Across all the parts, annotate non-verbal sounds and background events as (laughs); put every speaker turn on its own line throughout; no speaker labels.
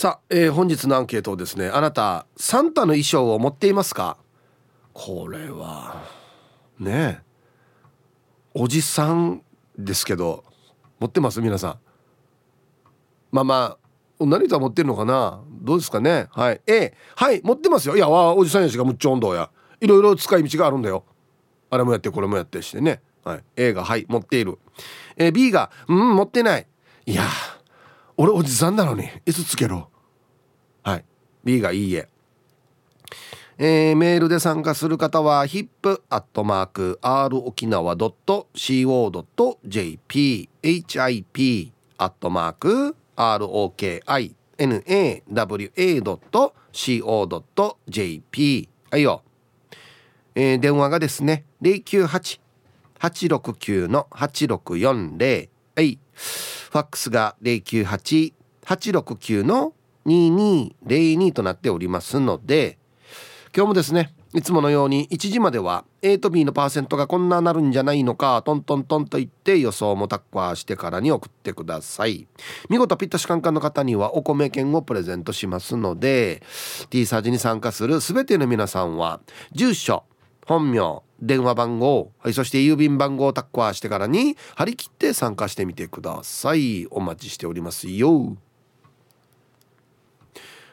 さあ、えー、本日のアンケートをですねあなたサンタの衣装を持っていますか？これはねえおじさんですけど持ってます？皆さん。まあまあ何とは持ってるのかな？どうですかね？はい。A はい持ってますよ。いやおじさんやしがむっちゃ温度や。いろいろ使い道があるんだよ。あれもやってこれもやってしてね。はい。A がはい持っている、えー、B がうん持ってない。いや俺おじさんなのにいつつけろ。はい。B がいいえ。えー、メールで参加する方は hip.r 沖縄 .co.jp hip アットマーク ROKINAWA.co.jp はいよ、えー、電話がですね098-869-8640はい。ファックスが098-869の2202となっておりますので今日もですねいつものように1時までは A と B のパーセントがこんななるんじゃないのかトントントンと言って予想もタッカーしてからに送ってください。見事ピッタシカンカンの方にはお米券をプレゼントしますので T サージに参加する全ての皆さんは住所本名電話番号、はい、そして郵便番号をタッカーしてからに張り切って参加してみてください。お待ちしておりますよ。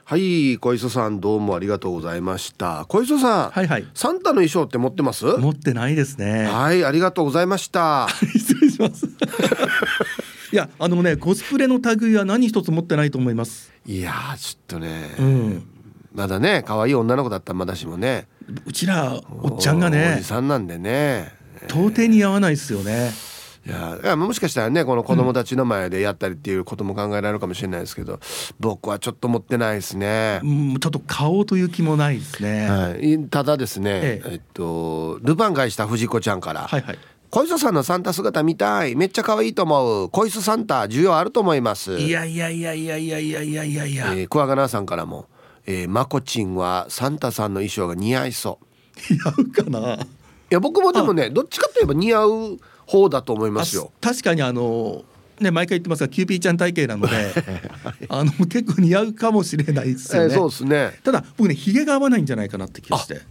はい小磯さんどうもありがとうございました。小磯さん
はいはい。
サンタの衣装って持ってます？
持ってないですね。
はいありがとうございました。(laughs)
失礼します。(laughs) いやあのねコスプレの類は何一つ持ってないと思います。
いやちょっとね、
うん、
まだね可愛い女の子だったらまだしもね
うちらおっちゃんがね
おじさんなんでね。
到底似合わないですよね、
いやもしかしたらねこの子供たちの前でやったりっていうことも考えられるかもしれないですけど、うん、僕はちょっと持ってないですね、
うん、ちょっと買おうという気もないですね、
はい、ただですね、ええ。えっとルパン返した藤子ちゃんから、
はいはい。
小磯さんのサンタ姿見たい。めっちゃ可愛いと思う。小磯サンタ需要あると思います。
いやいやいやいやいやいやいや。いやいや、
えー、クワガナさんからも、えー、まこちんはサンタさんの衣装が似合いそう。
似合うかな？い
や僕もでもねどっちかといえば似合う方だと思いますよ。
確かにあのね、毎回言ってますがキューピーちゃん体型なので (laughs) あの結構似合うかもしれないですよね、
えー、そうですね。
ただ僕ねひげが合わないんじゃないかなって気がして。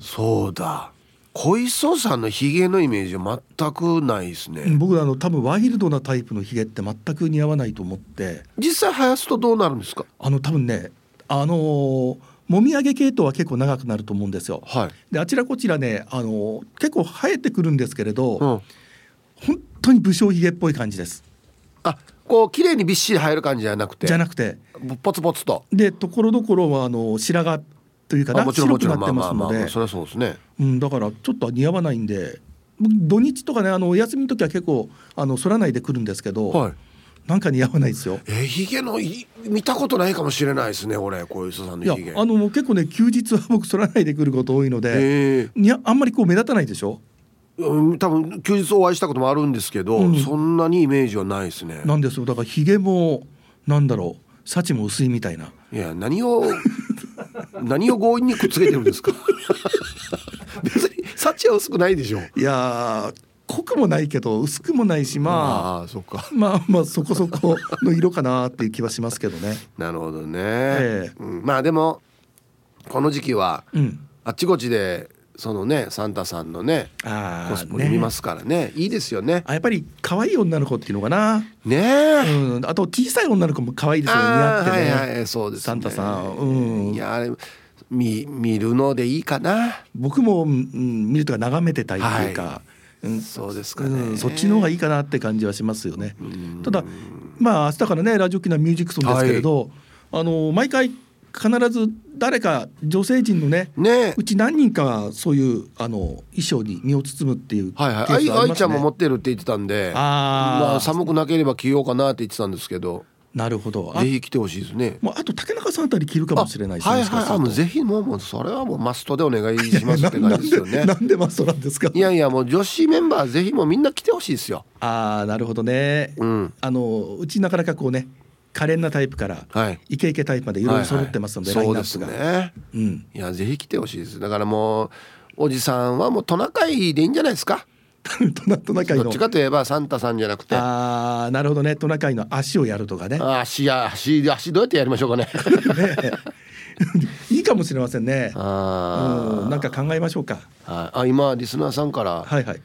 そうだ。小磯さんのひげのイメージは全くないですね。
僕あの多分ワイルドなタイプのひげって全く似合わないと思って。
実際生やすとどうなるんですか？
あの多分ねあのーもみあげ系統は結構長くなると思うんですよ。
はい、
であちらこちらねあの結構生えてくるんですけれど、
うん、
本当に武将髭っぽい感じです。
あこう綺麗にびっしり生える感じじゃなくて？
じゃなくて。
ポツポツと。
でところどころはあの白髪というかな
もちろんもちろん
白くなってますので、まあまあまあ、
それはそうですね、
うん、だからちょっと似合わないんで土日とかねあのお休みの時は結構あの反らないでくるんですけど、
はい、
なんか似合わないですよ。
えー、ヒゲの見たことないかもしれないですね俺小磯さんのヒゲ。
あの結構ね休日は僕反らないでくること多いので、えー、にあんまりこう目立たないでしょ？
うん、多分休日お会いしたこともあるんですけど、うん、そんなにイメージはないですね。
なんですよだからひげもなんだろう幸も薄いみたいな。
いや何を (laughs) 何を強引にくっつけてるんですか？(laughs) 別に幸は薄くないでしょ
いや濃くもないけど薄くもないしま
あそか。
まあまあそこそこの色かなっていう気はしますけどね。(laughs)
なるほどね、えーうん、まあでもこの時期は、うん、あっちこっちでそのねサンタさんのねコスプレ見ますからね。いいですよね。
あやっぱり可愛い女の子っていうのかな。
ね
うん、あと小さい女の子も可愛いですよ似合ってね。
はいはい、そうです、ね、
サンタさん、うん、
いや見見るのでいいかな。
僕も、うん、見るとか眺めてたいっていうか、はい
うん、そうですか、ね。う
ん、そっちの方がいいかなって感じはしますよね。ただまあ明日からねラジオ機能ミュージックソンですけれど、はい、あの毎回必ず誰か女性陣のね
ね。
うち何人かそういうあの衣装に身を包むっていう
はいはい、ね、愛ちゃんも持ってるって言ってたんで。あ、まあ、寒くなければ着ようかなって言ってたんですけど
なるほど。
ぜひ来てほしいですね。
もうあと竹中さんあたり着るかもしれないですね
はいはいもうぜひもうもうそれはもうマストでお願いしますって感じですよね。(laughs)
なんでマストなんですか？
いやいやもう女子メンバーぜひもうみんな来てほしいですよ。
ああなるほどね、
うん、
あのうちなかなかこうね可憐なタイプから、はい、イケイケタイプまでいろいろ揃ってますので、
はいはい、そうですね、うん、いやぜひ来てほしいです。だからもうおじさんはもうトナカイでいいんじゃないですか？
トナトナカイの
どっちかといえばサンタさんじゃなくて。
ああなるほどね。トナカイの足をやるとかね。
あ足や足足どうやってやりましょうかね。(laughs)
ねいいかもしれませんね。
あ
うん。なんか考えましょうか。
はい。あ今リスナーさんから。
はいはい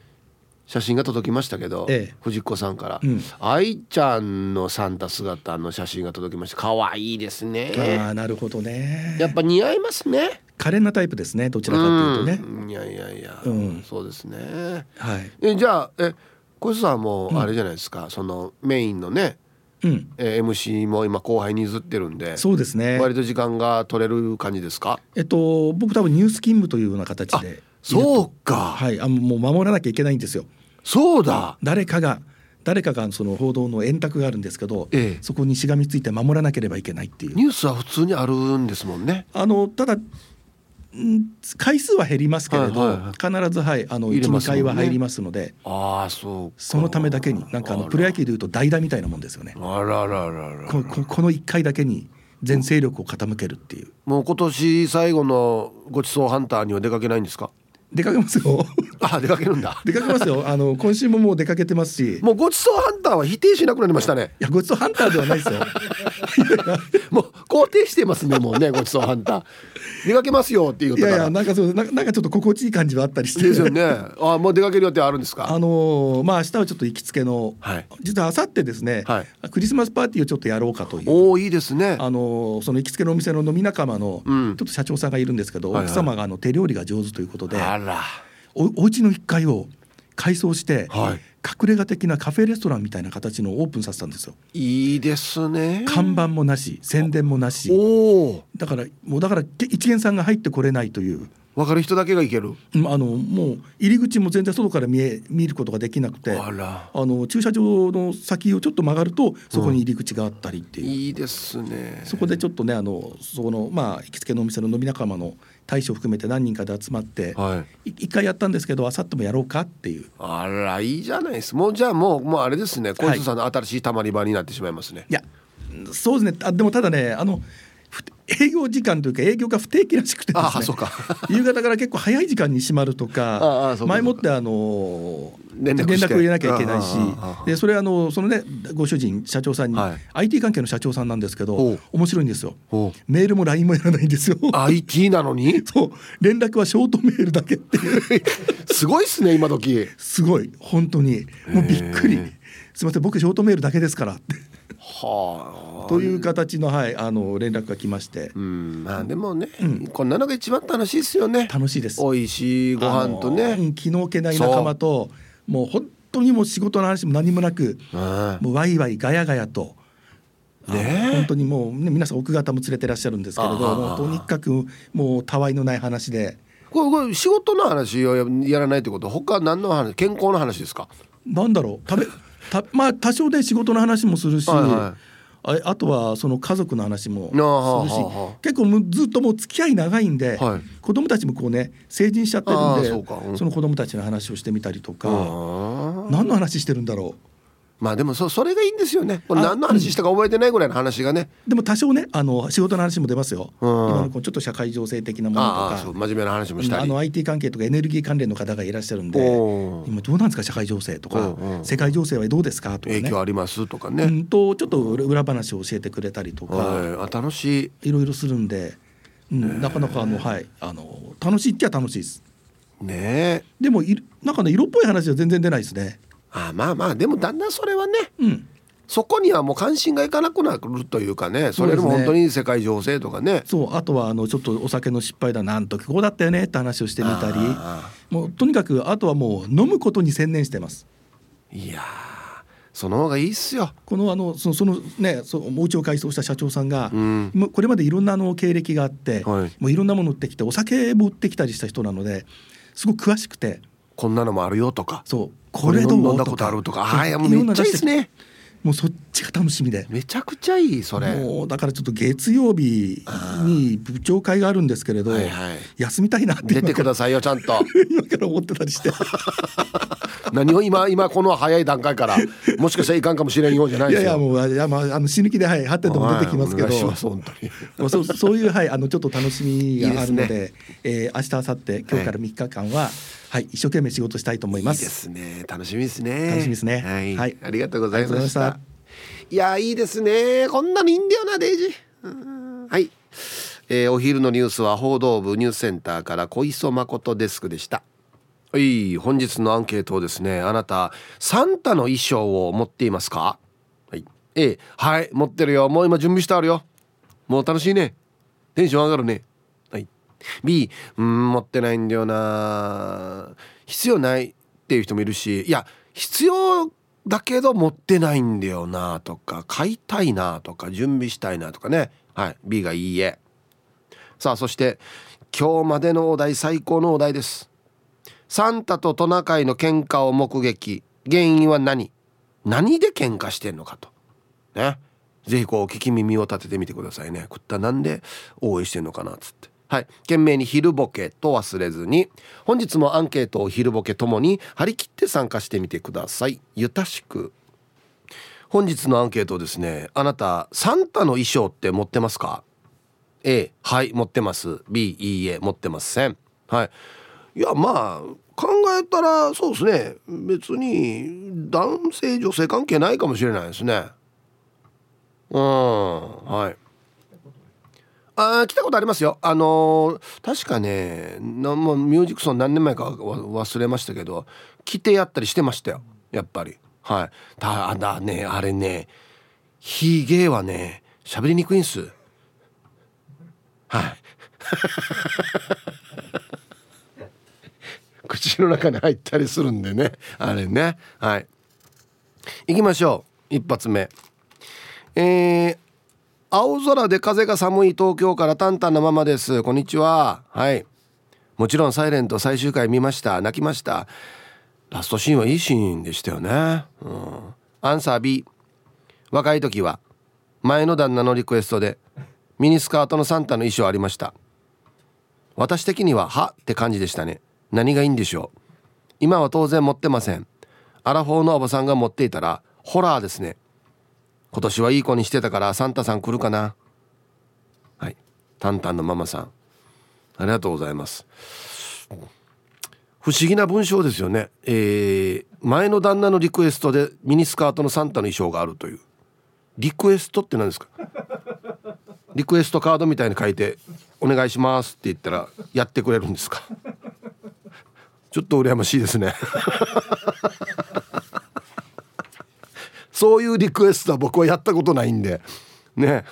写真が届きましたけど、
ええ。
藤子さんから、
うん。
愛ちゃんのサンタ姿の写真が届きました可愛いです
あ
ね。
あなるほどね。
やっぱ似合いますね。
可憐なタイプですねどちらかというとね。
うん。いやいやいや、
うん。
そうですね。
はい。
えじゃあえ小磯さんもあれじゃないですか、そのメインのね、
うん。
えー MC も今後輩に譲ってるんで
そうですね。
割と時間が取れる感じですか？
えっと僕多分ニュース勤務というような形で
そうか、
はいあもう守らなきゃいけないんですよ
そうだ。
誰かが誰かがその報道の円卓があるんですけど、
ええ。
そこにしがみついて守らなければいけないっていう。
ニュースは普通にあるんですもんね。
あのただん回数は減りますけれど、
はいはいはい。
必ずはいあの
入れ
12
ますもんね。
回は入りますので。
ああそうか。
そのためだけになんかあのプロ野球でいうと代打みたいなもんですよね。
あらららら
こここの1回だけに全勢力を傾けるっていう。
もう今年最後のごちそうハンターには出かけないんですか？
出かけますよ
あ出かけるんだ。(laughs)
出かけますよ。あの今週ももう出かけてますし。い
もうごちそうハンターは否定しなくなりましたね。
やごちそうハンターではないですよ。(laughs)
もう肯定してますねもうねごちそうハンター。出かけますよって
い
たから。
やいやなんかそうななんかちょっと心地いい感じはあったりして。
ですよね。あもう出かける予定あるんですか？
あのーまあ明日はちょっと行きつけの、
はい。
実は明後日ですね、
はい。
クリスマスパーティーをちょっとやろうかという。
おおいいですね。
あのーその行きつけのお店の飲み仲間の、
うん。
ちょっと社長さんがいるんですけど、
はいはい。
奥様があの手料理が上手ということで。
あら
おお家の1階を改装して、
はい。
隠れ家的なカフェレストランみたいな形のをオープンさせたんですよ。
いいですね。
看板もなし宣伝もなし。だからもうだからけ一元さんが入ってこれないという。
分かる人だけが行ける。
うんあのもう入り口も全然外から見え見ることができなくて。
あ
の駐車場の先をちょっと曲がるとそこに入り口があったりっていう、
いいですね。
そこでちょっとねあのそこのまあ行きつけのお店の飲み仲間の大将含めて何人かで集まって、
はい。
い一回やったんですけどあさってもやろうかっていう。
あらいいじゃないです。もうじゃあもうもうあれですね。小磯さんの新しいたまり場になってしまいますね、
いやそうですね。あでもただねあのふ営業時間というか営業が不定期らしくてですね。(laughs) 夕方から結構早い時間に閉まるとか前もってあの
連絡
入れなきゃいけないしでそれあのそのねご主人社長さんに、
はい。
IT 関係の社長さんなんですけ
ほ
ど
う。
面白いんですよ。メールも LINE もやらないんですよ。
IT なのに？(laughs)
そう。連絡はショートメールだけっていう。(laughs)
すごいっすね今時。
すごい。本当に。もうびっくり。すみません僕ショートメールだけですからって
はあ。
という形の,、はい、あの連絡が来まして。
うんまあでもね、こんなのが一番楽しいですよね。
楽しいです。
美味しいご飯とね。
うん気の置けない仲間ともう本当にもう仕事の話も何もなく
うん。
もうワイワイガヤガヤと。
ねえ。
本当にもう、ね、皆さん奥方も連れてらっしゃるんですけれどもうとにかくもうたわいのない話で。
これこれ仕事の話をややらないってこと？他何の話？健康の話ですか？
なんだろう？食べたまあ多少で仕事の話もするし、
はいは
ああとはその家族の話もするし結構もうずっともう付き合い長いんで、
はい。
子供たちもこうね成人しちゃってるんで
そうん。
その子供たちの話をしてみたりとか、何の話してるんだろう
まあでもそそれがいいんですよね。これ何の話したか覚えてないぐらいの話がね。
でも多少ねあの仕事の話も出ますよ、
うん。
今のこうちょっと社会情勢的なものと
ああ
か
真面目な話もしたり。
あの IT 関係とかエネルギー関連の方がいらっしゃるんで今どうなんですか社会情勢とか、
うんうん。
世界情勢はどうですかとかね。
影響ありますとか
う
ね、
んとちょっと裏裏話を教えてくれたりとか、
はい、あ楽しい。
いろいろするんで、うん、なかなかあのはいあの楽しいっちゃ楽しいです。
ねえ。
でもいなんかね色っぽい話は全然出ないですね
あまあまあでもだんだんそれはね
うん。
そこにはもう関心がいかなくなるというかねそれよりも
そうですね。
本当に世界情勢とかね。
そうあとはあのちょっとお酒の失敗だなんとこうだったよねって話をしてみたり。
あ
もうとにかくあとはもう飲むことに専念してます。
いやーその方がいいっすよ。
このあのそのそのねそうお家を改装した社長さんが、
うん。
もうこれまでいろんなあの経歴があって、
はい。
もういろんなもの売ってきてお酒も売ってきたりした人なのですごく詳しくて。
こんなのもあるよとか。
そう
これ
どう？
飲んだことあるとか。ああいやもうめっちゃいいですね。
もうそっちが楽しみで。
めちゃくちゃいいそれ。
もうだからちょっと月曜日に部長会があるんですけれど、
はいはい。
休みたいなって
出てくだ
さ
さいよちゃんと。(laughs)
今から思ってたりして。(laughs)
何を？今今この早い段階からもしかしたらいかんかもしれんようじゃないですよ。
いやいやもういやまああの死ぬ気ではい発展とも出てきますけど、
はいお願いします本当に。
まあそうそういうはいあのちょっと楽しみがあるので
いいです
えー明日明後日今日から3日間は、はい、一生懸命仕事したいと思います。
いいですね。楽しみですね。
楽しみですね。
はい、
はい。
ありがとうございました。
ました。
いやいいですね。こんなのいいんだよなデイジー。うん。はい、えーお昼のニュースは報道部ニュースセンターから小磯誠デスクでした。はい。本日のアンケートをですねあなたサンタの衣装を持っていますか？はい。A はい。持ってるよ。もう今準備してあるよ。もう楽しいね。テンション上がるね。はい B うん持ってないんだよな。必要ないっていう人もいるしいや必要だけど持ってないんだよなとか買いたいなとか準備したいなとかね。はい B がいいえ。さあそして今日までのお題最高のお題です。サンタとトナカイの喧嘩を目撃。原因は何？何で喧嘩してんのかと。ね。ぜひこう聞き耳を立ててみてくださいね。こったなんで応援してんのかなっつって。はい。懸命に昼ボケと忘れずに本日もアンケートを昼ボケともに張り切って参加してみてください。ゆたしく。本日のアンケートですね。あなたサンタの衣装って持ってますか？A はい持ってます。B いいえ持ってません。はい。いやまあ考えたらそうですね。別に男性女性関係ないかもしれないですね。うん。はい。あ来たことありますよ。あのー確かねもうミュージックソン何年前か忘れましたけど来てやったりしてましたよ。やっぱり。はい。ただねあれねヒゲはね喋りにくいんす。はい。(laughs) 口の中に入ったりするんでねあれね。はい。行きましょう。一発目。えー、青空で風が寒い東京からタンタンのままです。こんにちは。はい。もちろん「サイレント最終回見ました。泣きました。ラストシーンはいいシーンでしたよね、うん、アンサー B 若い時は前の旦那のリクエストでミニスカートのサンタの衣装ありました。私的には「は」って感じでしたね。何がいいんでしょう。今は当然持ってません。アラフォーのおばさんが持っていたらホラーですね。今年はいい子にしてたからサンタさん来るかな。はい。タンタンのママさん。ありがとうございます。不思議な文章ですよね。えー、前の旦那のリクエストでミニスカートのサンタの衣装があるという。リクエストって何ですか？リクエストカードみたいに書いて「お願いします」って言ったらやってくれるんですか？ちょっと羨ましいですね。そういうリクエストは僕はやったことないんで。ね。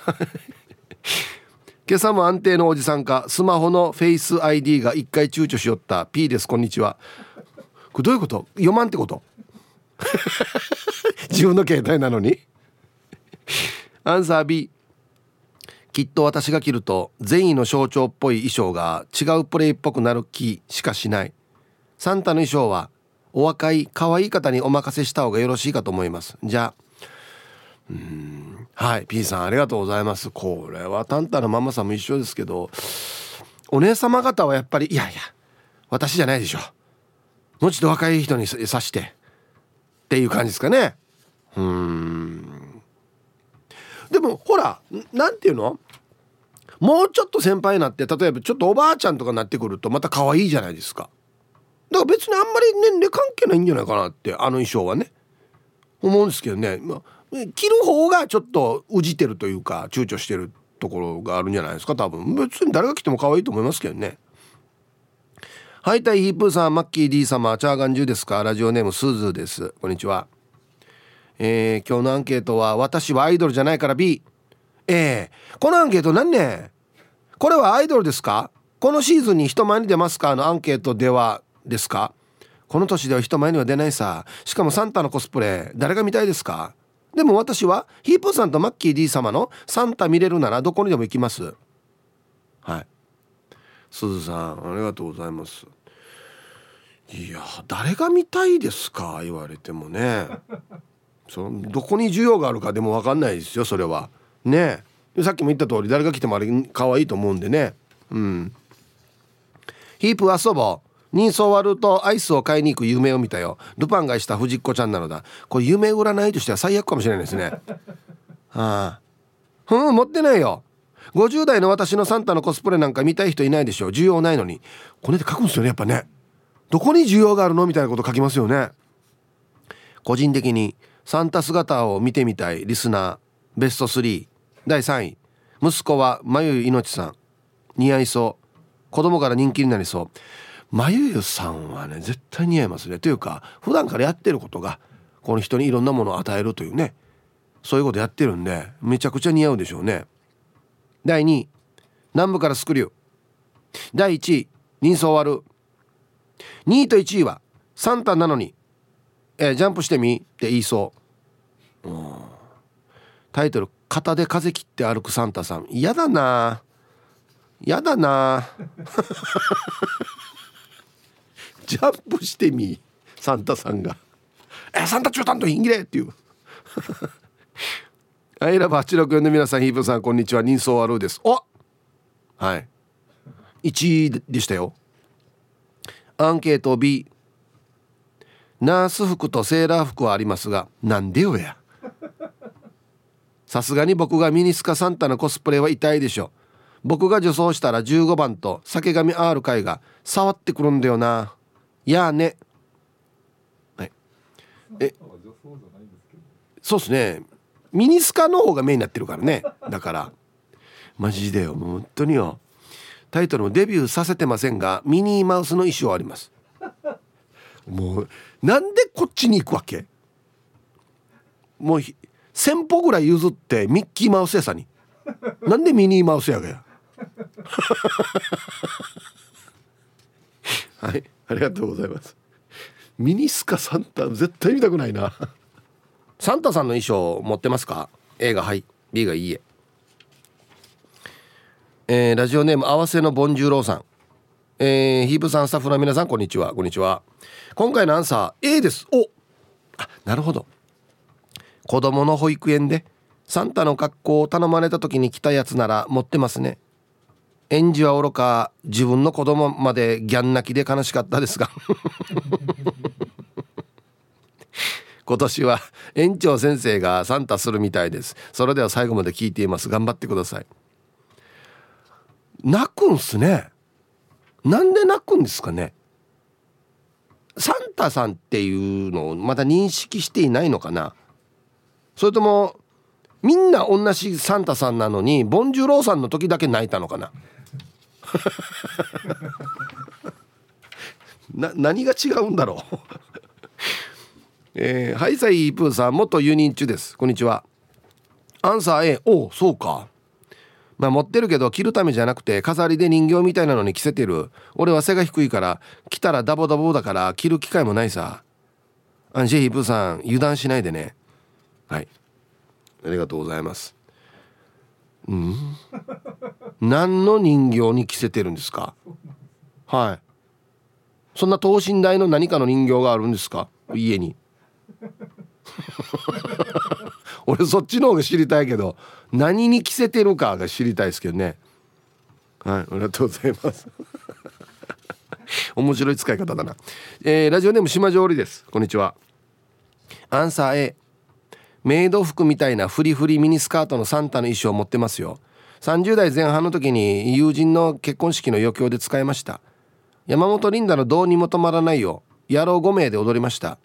(laughs) 今朝も安定のおじさんか。スマホのフェイス ID が一回躊躇しよった。P ですこんにちは。これどういうこと？読まんってこと？(laughs) 自分の携帯なのに。アンサー B きっと私が着ると善意の象徴っぽい衣装が違うプレイっぽくなる気しかしない。サンタの衣装はお若い可愛い方にお任せした方がよろしいかと思います。じゃあうんはい P さんありがとうございます。これはタンタのママさんも一緒ですけどお姉様方はやっぱりいやいや私じゃないでしょ。もうちょっと若い人にさしてっていう感じですかね。うーん。でもほらなんていうの？もうちょっと先輩になって例えばちょっとおばあちゃんとかになってくるとまた可愛いじゃないですか。だから別にあんまり年齢関係ないんじゃないかなってあの衣装はね。思うんですけどね、まあ、着る方がちょっとうじてるというか躊躇してるところがあるんじゃないですか多分。別に誰が着ても可愛いと思いますけどね。はいたいヒープーさんマッキー D 様チャーガンジュですか？ラジオネームスーズーです。こんにちは。えー、今日のアンケートは私はアイドルじゃないから B えー、このアンケート何ねこれはアイドルですか？このシーズンに人前に出ますか？のアンケートではですか？この年では人前には出ないさ。しかもサンタのコスプレ誰が見たいですか？でも私はヒープーさんとマッキー D 様のサンタ見れるならどこにでも行きます。はい。すずさんありがとうございます。いや誰が見たいですか？言われてもね。そのどこに需要があるかでも分かんないですよそれは。ね。さっきも言った通り誰が来てもあれ可愛いと思うんでね。うん。ヒープ遊ぼう。人相割るとアイスを買いに行く夢を見たよ。ルパンがした藤子ちゃんなのだ。これ夢占いとしては最悪かもしれないですね。はあ。うん持ってないよ。50代の私のサンタのコスプレなんか見たい人いないでしょ需要ないのに。これで書くんですよねやっぱね。どこに需要があるのみたいなこと書きますよね。個人的にサンタ姿を見てみたい。リスナー。ベスト3第3位。息子はまゆいのちさん。似合いそう。子供から人気になりそう。まゆゆさんはね絶対似合いますね。というか普段からやってることがこの人にいろんなものを与えるというねそういうことやってるんでめちゃくちゃ似合うでしょうね。第2位南部からスクリュー。第1位人相割る2位と1位はサンタなのに、えー、ジャンプしてみって言いそう。タイトル「肩で風切って歩くサンタさん」嫌だな。嫌だな。ジャンプしてみサンタさんが「えサンタ中短とインギレ!」っていう。ア (laughs) イラブ864の皆さんヒープさんこんにちは。人相悪です。おはい。1位でしたよ。アンケート B ナース服とセーラー服はありますがなんでよや。さすがに僕がミニスカサンタのコスプレは痛いでしょ僕が女装したら15番と酒神 R 会が触ってくるんだよな。やあね。はいえ。そうっすね。ミニスカの方がメインになってるからね。だから。マジでよ。もう本当によ。タイトルもデビューさせてませんがミニーマウスの衣装あります。もうなんでこっちに行くわけ？もう1,000歩ぐらい譲ってミッキーマウス屋さんに。なんでミニーマウスやがや。(laughs) はい。ありがとうございます。ミニスカサンタ絶対見たくないな。サンタさんの衣装持ってますか？A がはい。B がいいえ。えー、ラジオネーム合わせのボンジューローさん。えー、ヒープさんスタッフの皆さんこんにちは。こんにちは。今回のアンサー A です。おあなるほど。子供の保育園でサンタの格好を頼まれた時に来たやつなら持ってますね。園児はおろか自分の子供までギャン泣きで悲しかったですが。(laughs) 今年は園長先生がサンタするみたいです。それでは最後まで聞いています。頑張ってください。泣くんすね。なんで泣くんですかね。サンタさんっていうのをまだ認識していないのかな。それともみんな同じサンタさんなのにボンジュローさんの時だけ泣いたのかな (laughs) な何が違うんだろう？(laughs) えー、ハイサイプーさん元輸入中です。こんにちは。アンサー A おそうか。まあ持ってるけど着るためじゃなくて飾りで人形みたいなのに着せてる。俺は背が低いから着たらダボダボだから着る機会もないさ。アンジェヒプーさん油断しないでね。はい。ありがとうございます。うん？何の人形に着せてるんですか？はい。そんな等身大の何かの人形があるんですか？家に。(laughs) 俺そっちの方が知りたいけど何に着せてるかが知りたいですけどね。はいありがとうございます。面白い使い方だな、えー、ラジオネーム島上りです。こんにちは。アンサー A メイド服みたいなフリフリミニスカートのサンタの衣装を持ってますよ。30代前半の時に友人の結婚式の余興で使いました。山本リンダのどうにも止まらないよ野郎5名で踊りました。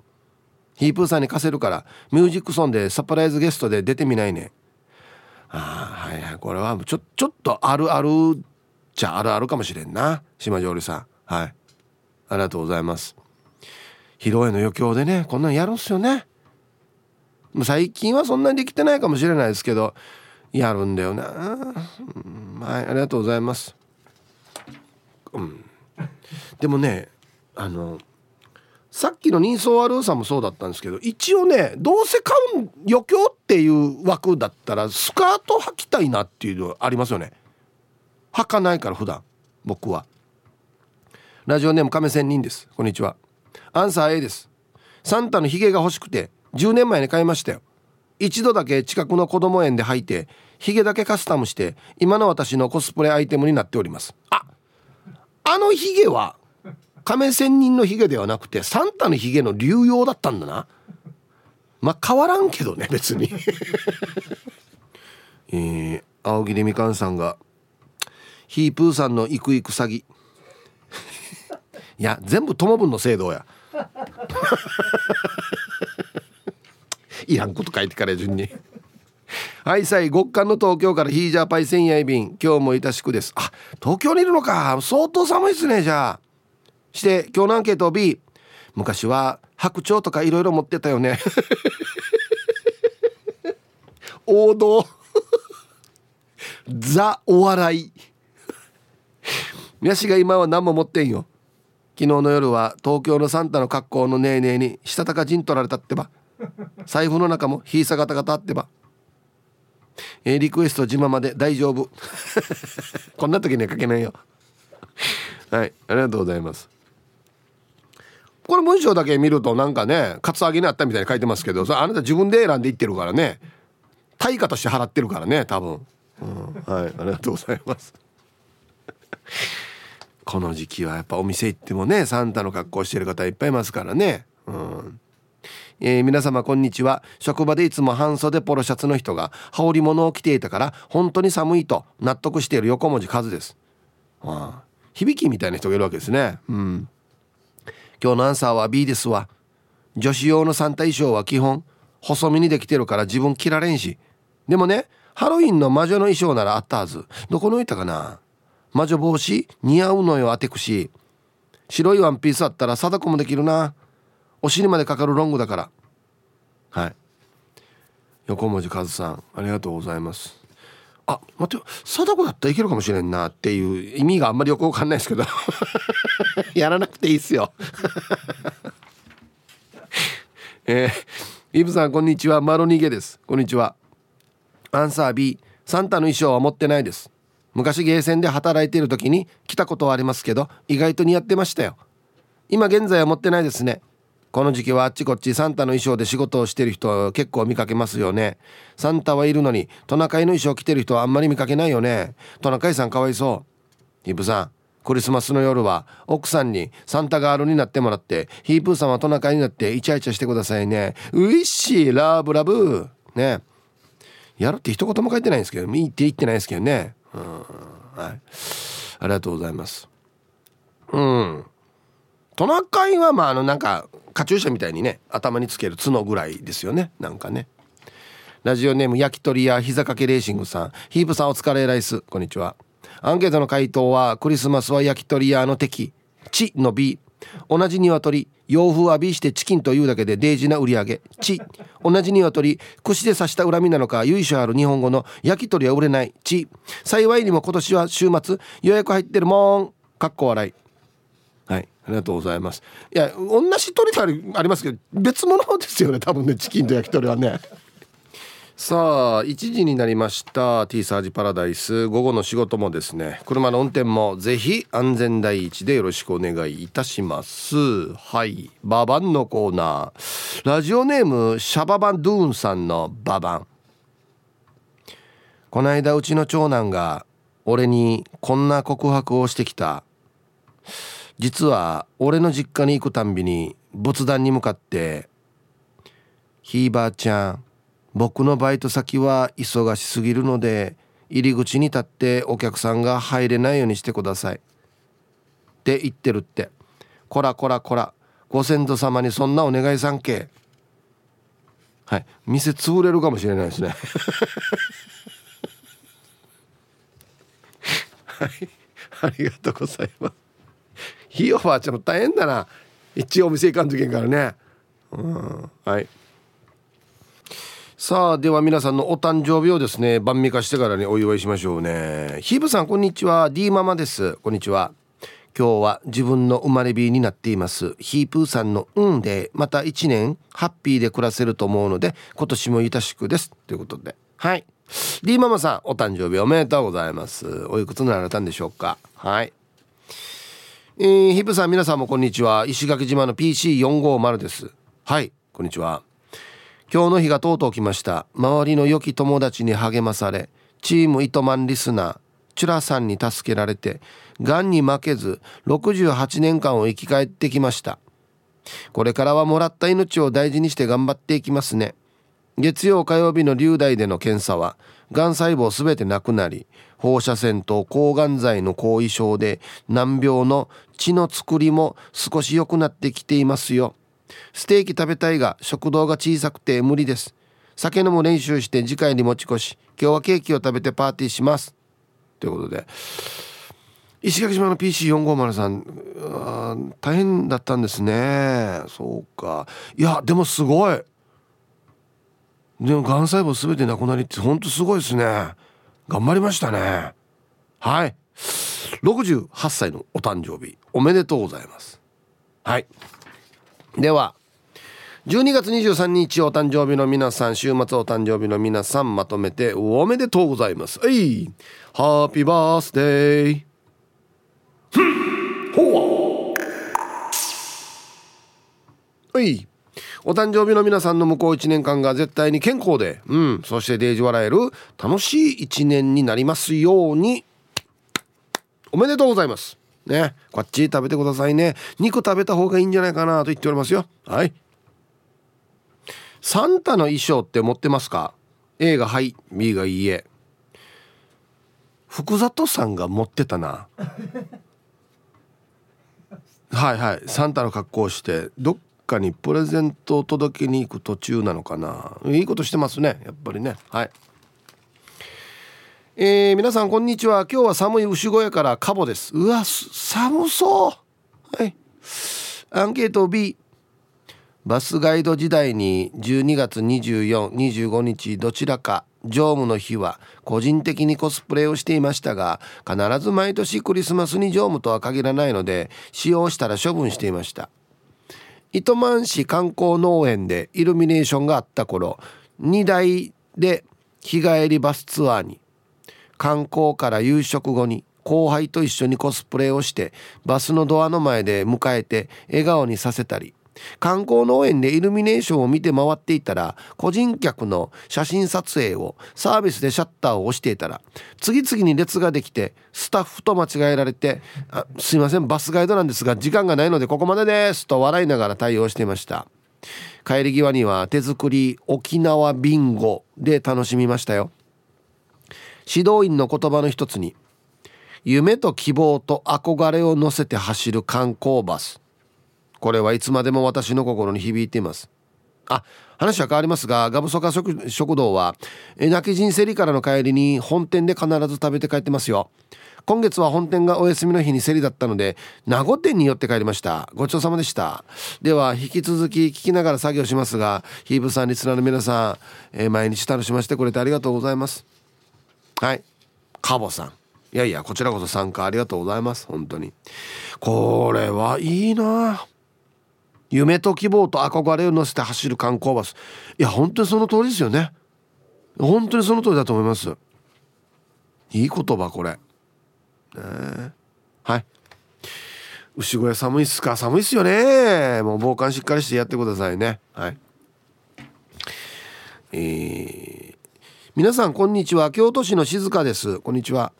ヒープーさんに貸せるからミュージックソンでサプライズゲストで出てみないね。ああはいはい。これはちょちょっとあるあるじゃあるあるかもしれんな。島上里さん。はい。ありがとうございます。披露宴の余興でねこんなんやるんすよね。最近はそんなにできてないかもしれないですけどやるんだよな、うん、はいありがとうございます、うん、でもねあのさっきの人相悪さもそうだったんですけど一応ねどうせ買う余興っていう枠だったらスカート履きたいなっていうのありますよね。履かないから普段僕は。ラジオネーム亀仙人です。こんにちは。アンサー A です。サンタのヒゲが欲しくて10年前に買いましたよ。一度だけ近くの子供園で履いてヒゲだけカスタムして今の私のコスプレアイテムになっております。ああのヒゲは亀仙人のヒゲではなくてサンタのヒゲの流用だったんだな。まあ変わらんけどね別に。(laughs) えー、青桐みかんさんがヒープーさんのイクイク詐欺。いや全部友分の制度や。いらんこと書いてから順に。はいさい極寒の東京からヒージャーパイセンヤイ便今日もいたしくです。あ東京にいるのか。相当寒いですねじゃあ。して今日のアンケート B 昔は白鳥とかいろいろ持ってたよね。(laughs) 王道。(laughs) ザお笑い。宮氏が今は何も持ってんよ。昨日の夜は東京のサンタの格好のねえねえにしたたか陣取られたってば。財布の中もひいさがたがたってば。えー、リクエスト自慢まで大丈夫。(laughs) こんな時には書けないよ。はいありがとうございます。これ文章だけ見るとなんかねカツアゲにあったみたいに書いてますけどそれあなた自分で選んでいってるからね。対価として払ってるからね多分、うん、はいありがとうございます。(laughs) この時期はやっぱお店行ってもねサンタの格好してる方いっぱいいますからね。うん。えー、皆様こんにちは。職場でいつも半袖ポロシャツの人が羽織物を着ていたから本当に寒いと納得している横文字数です、ああ、響きみたいな人がいるわけですね。うん。今日のアンサーは B ですわ。女子用のサンタ衣装は基本細身にできてるから自分着られんし。でもねハロウィンの魔女の衣装ならあったはず。どこに置いたかな。魔女帽子似合うのよアテクシ白いワンピースあったら貞子もできるな。お尻までかかるロングだから。はい。横文字和さんありがとうございます。あ待って貞子だったらいけるかもしれんなっていう意味があんまりよくわかんないですけど。(laughs) やらなくていいっすよ。(laughs) えー、イブさんこんにちは。マロニゲです。こんにちは。アンサー B サンタの衣装は持ってないです。昔ゲーセンで働いている時に来たことはありますけど意外と似合ってましたよ。今現在は持ってないですね。この時期はあっちこっちサンタの衣装で仕事をしてる人結構見かけますよね。サンタはいるのにトナカイの衣装着てる人はあんまり見かけないよね。トナカイさんかわいそう。ヒープさんクリスマスの夜は奥さんにサンタガールになってもらってヒープーさんはトナカイになってイチャイチャしてくださいね。ういしいラブラブ。ね。やるって一言も書いてないんですけどいいって言ってないですけどね。うんはい。ありがとうございます。うん。トナカイはまああのなんかカチューシャみたいにね頭につける角ぐらいですよね。なんかね。ラジオネーム焼き鳥屋膝掛けレーシングさん。ヒープさんお疲れライス。こんにちは。アンケートの回答はクリスマスは焼き鳥屋の敵。地の B 同じ鶏。洋風は B してチキンというだけでデージな売り上げ。地同じ鶏。串で刺した恨みなのか由緒ある日本語の。焼き鳥は売れない。地幸いにも今年は週末予約入ってるもん。かっこ笑い。はい。ありがとうございます。いや同じ鳥ありますけど別物ですよね多分ねチキンと焼き鳥はね。さあ1時になりました T サージパラダイス。午後の仕事もですね車の運転もぜひ安全第一でよろしくお願いいたします。はい。ババンのコーナー。ラジオネームシャババンドゥーンさんのババン。この間うちの長男が俺にこんな告白をしてきた。実は俺の実家に行くたんびに仏壇に向かって「ひいばあちゃん僕のバイト先は忙しすぎるので入り口に立ってお客さんが入れないようにしてください」って言ってるって。こらこらこらご先祖様にそんなお願いさんけ。はい。店潰れるかもしれないですね。(laughs) はい。ありがとうございます。ひいおばあちゃんも大変だな。一応お店行かんといけんからね。うん。はい。さあでは皆さんのお誕生日をですね晩味化してからにお祝いしましょうね。ヒブさんこんにちは。D ママです。こんにちは。今日は自分の生まれ日になっています。ヒープーさんの運でまた1年ハッピーで暮らせると思うので今年もいたしくです。ということで。はい。D ママさんお誕生日おめでとうございます。おいくつになられたんでしょうか？はい。えー、ヒブさん皆さんもこんにちは。石垣島の PC450 です。はいこんにちは。今日の日がとうとう来ました。周りの良き友達に励まされチーム糸満リスナーチュラさんに助けられてがんに負けず68年間を生き返ってきました。これからはもらった命を大事にして頑張っていきますね。月曜火曜日の流大での検査はがん細胞すべてなくなり放射線と抗がん剤の後遺症で難病の血の作りも少し良くなってきていますよ。ステーキ食べたいが食堂が小さくて無理です。酒飲む練習して次回に持ち越し今日はケーキを食べてパーティーします。ということで。石垣島の PC450 さん大変だったんですね。そうか。いやでもすごい。でもがん細胞全てなくなりってほんとすごいですね。頑張りましたね。はい。68歳のお誕生日おめでとうございます。はい。では12月23日お誕生日の皆さん週末お誕生日の皆さんまとめておめでとうございます。はい。ハッピーバースデー。ほう。はい。お誕生日の皆さんの向こう1年間が絶対に健康で、うん、そしてデージ笑える楽しい1年になりますように。おめでとうございます。ね。こっち食べてくださいね。肉食べた方がいいんじゃないかなと言っておりますよ。はい。サンタの衣装って持ってますか？A がはい B がいいえ。福里さんが持ってたな。(laughs) はいはい。サンタの格好をしてどっかにプレゼントを届けに行く途中なのかな。いいことしてますねやっぱりね。はい。えー、皆さんこんにちは。今日は寒い牛小屋からカボです。うわ寒そう。はい。アンケート B バスガイド時代に12月2425日どちらか乗務の日は個人的にコスプレをしていましたが必ず毎年クリスマスに乗務とは限らないので使用したら処分していました。糸満市観光農園でイルミネーションがあった頃2台で日帰りバスツアーに観光から夕食後に後輩と一緒にコスプレをしてバスのドアの前で迎えて笑顔にさせたり観光農園でイルミネーションを見て回っていたら個人客の写真撮影をサービスでシャッターを押していたら次々に列ができてスタッフと間違えられて「あすいませんバスガイドなんですが時間がないのでここまでです」と笑いながら対応していました。帰り際には手作り沖縄ビンゴで楽しみましたよ。指導員の言葉の一つに夢と希望と憧れを乗せて走る観光バス。これはいつまでも私の心に響いています。あ話は変わりますがガブソカ食堂は泣き人セリからの帰りに本店で必ず食べて帰ってますよ。今月は本店がお休みの日に競りだったので名護店に寄って帰りました。ごちそうさまでした。では引き続き聞きながら作業しますがヒーブさんリスナーの皆さん、えー、毎日楽しませてくれてありがとうございます。はい。カボさん。いやいやこちらこそ参加ありがとうございます。本当に。これはいいな。夢と希望と憧れを乗せて走る観光バス。いや本当にその通りですよね。本当にその通りだと思います。いい言葉これ、ね、はい。牛小屋寒いっすか？寒いっすよね。もう防寒しっかりしてやってくださいね。はい。えー、皆さんこんにちは。京都市の静香です。こんにちは。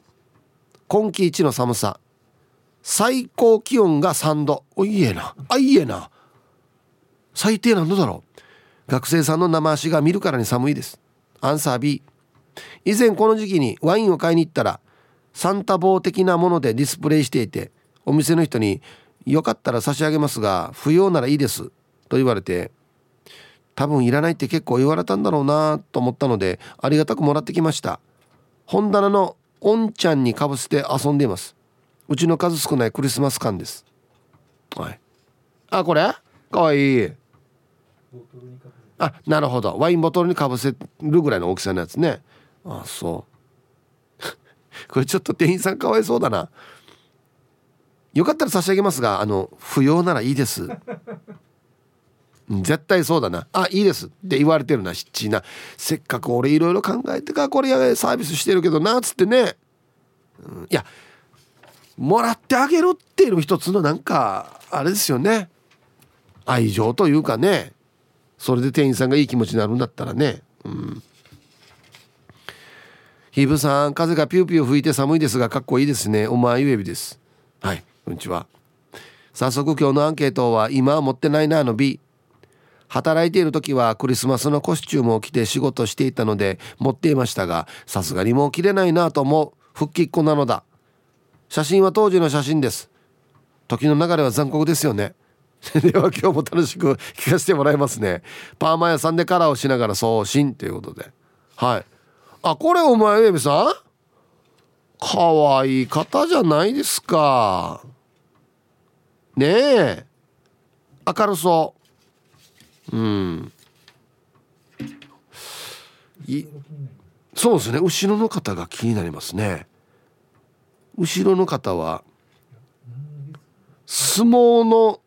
今季一の寒さ。最高気温が3度。おいえな。あいいえな。最低何度だろ。う学生さんの生足が見るからに寒いです。アンサー B 以前この時期にワインを買いに行ったらサンタ棒的なものでディスプレイしていてお店の人に「よかったら差し上げますが不要ならいいです」と言われて多分いらないって結構言われたんだろうなと思ったのでありがたくもらってきました。本棚のおんちゃんにかぶせて遊んでいます。うちの数少ないクリスマス感です。はい。あこれ？かわいい。あなるほど。ワインボトルにかぶせるぐらいの大きさのやつね。あそう。(laughs) これちょっと店員さんかわいそうだな。よかったら差し上げますがあの不要ならいいです。(laughs) 絶対そうだな。あいいです。って言われてるなしっちな。せっかく俺いろいろ考えてかこれやサービスしてるけどなっつってね、うん、いやもらってあげるっていうのも一つのなんかあれですよね。愛情というかね。それで店員さんがいい気持ちになるんだったらね。うん。ヒブさん風がピューピュー吹いて寒いですがかっこいいですね。お前ゆえびです。はいこんにちは。早速今日のアンケートは今は持ってないなの B 働いている時はクリスマスのコスチュームを着て仕事していたので持っていましたがさすがにもう着れないなと思う。復帰っ子なのだ。写真は当時の写真です。時の流れは残酷ですよね。(laughs) では今日も楽しく聞かせてもらいますね。パーマ屋さんでカラーをしながら送信ということで。はい。あこれお前ウェブさん？かわいい方じゃないですか。ねえ。明るそう。うん。いそうですね。後ろの方が気になりますね。後ろの方は相撲の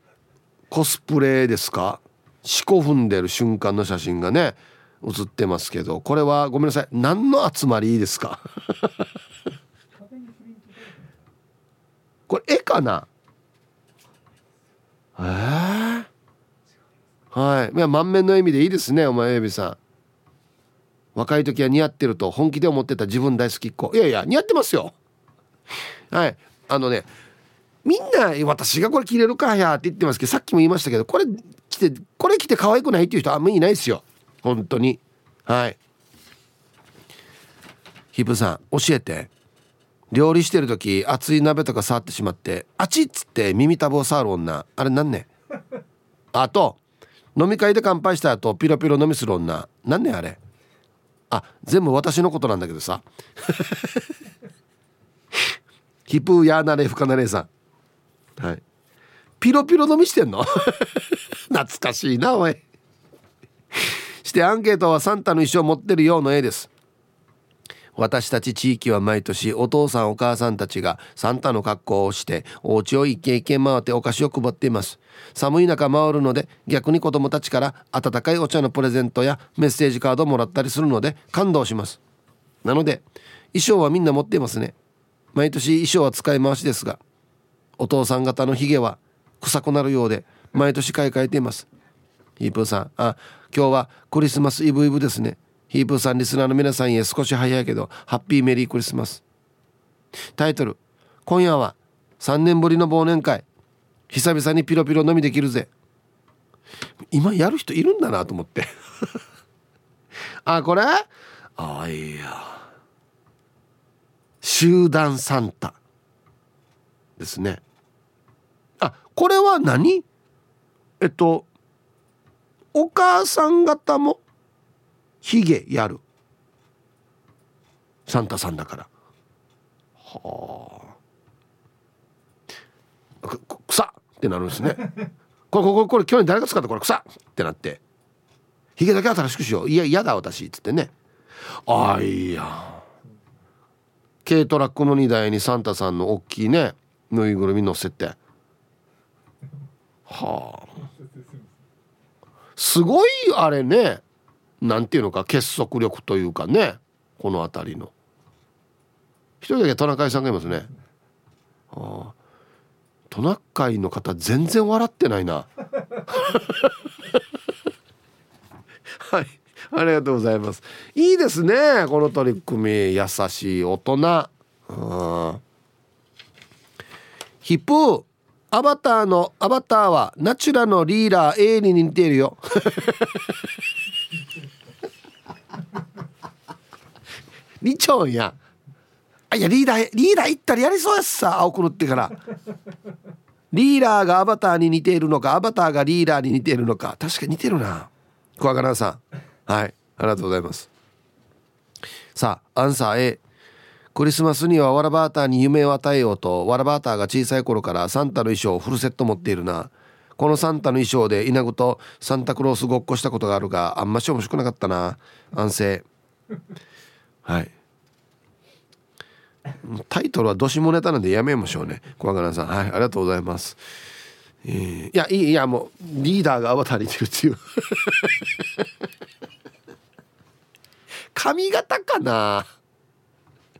コスプレですか？四股踏んでる瞬間の写真がね写ってますけど。これはごめんなさい。何の集まりですか？これ絵かな？えー、はい。いや満面の笑みでいいですねお前エビさん。若い時は似合ってると本気で思ってた自分大好きっ子。いやいや似合ってますよ。はい。あのねみんな私がこれ着れるかやって言ってますけどさっきも言いましたけどこれ着てこれ着て可愛くないっていう人あんまりいないですよ。本当に。はい。ヒプさん教えて。料理してる時熱い鍋とか触ってしまってあちっつって耳たぶを触る女あれなんねあと飲み会で乾杯した後ピロピロ飲みする女なんねあれ。あ全部私のことなんだけどさ。(laughs) ヒプーヤーナレフカナレーさん。はい。ピロピロ飲みしてんの？(laughs) 懐かしいなおい。してアンケートはサンタの衣装持ってるようの絵です。私たち地域は毎年お父さんお母さんたちがサンタの格好をしてお家を一軒一軒回ってお菓子を配っています。寒い中回るので逆に子供たちから温かいお茶のプレゼントやメッセージカードをもらったりするので感動します。なので衣装はみんな持っていますね。毎年衣装は使い回しですがお父さん方のヒゲは臭くなるようで毎年買い替えています。ヒープーさんあ今日はクリスマスイブイブですね。ヒープーさんリスナーの皆さんへ少し早いけどハッピーメリークリスマス。タイトル今夜は3年ぶりの忘年会。久々にピロピロ飲みできるぜ。今やる人いるんだなと思って。(laughs) あこれ？あいや。集団サンタですね。あこれは何？えっとお母さん方もヒゲやる。サンタさんだから。はあ。草ってなるんですね。(laughs) これこれこれ去年誰が使った？これ草ってなって。ヒゲだけ新しくしよう。いや嫌だ私っつってね。あいや。軽トラックの荷台にサンタさんの大きいねぬいぐるみ乗せてはあ。すごいあれね。なんていうのか結束力というかね。この辺りの。一人だけトナカイさんがいますね。ああ。トナカイの方全然笑ってないな。(laughs) はい。ありがとうございます。いいですねこの取り組み。優しい大人。うんヒップー。アバターのアバターはナチュラのリーダー A に似ているよ。リチョンや。あいやリーダーリーダー行ったらやりそうやすさ青く塗ってから。リーダーがアバターに似ているのかアバターがリーダーに似ているのか。確かに似てるな。小若菜さん。はい。ありがとうございます。さあアンサー A クリスマスにはワラバーターに夢を与えようとワラバーターが小さい頃からサンタの衣装をフルセット持っているな。このサンタの衣装で稲子とサンタクロースごっこしたことがあるがあんまし面白くなかったな。安静。はい。タイトルはどしもネタなんでやめましょうね。小若菜さん。はい。ありがとうございます。えー、いやいいいやもうリーダーがアバターにてるっていう。(laughs) 髪型かな。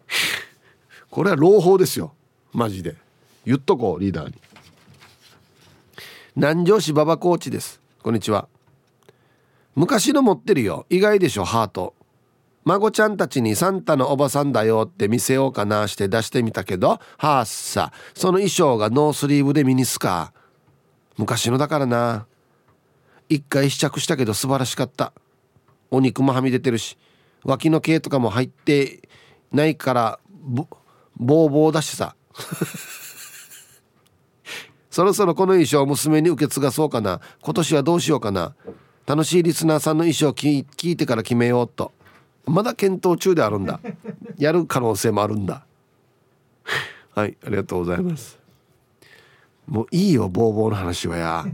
(laughs) これは朗報ですよ。マジで。言っとこうリーダーに。南城市馬場コーチです。こんにちは。昔の持ってるよ。意外でしょハート。孫ちゃんたちにサンタのおばさんだよ。って見せようかなして出してみたけどはあさ。その衣装がノースリーブでミニスカ昔のだからな。一回試着したけど素晴らしかった。お肉もはみ出てるし脇の毛とかも入ってないからぼボーボーだしさ。(laughs) そろそろこの衣装娘に受け継がそうかな。今年はどうしようかな。楽しいリスナーさんの衣装聞いてから決めようと。まだ検討中であるんだ。やる可能性もあるんだ。はいありがとうございます。もういいよボーボーの話はや。(laughs)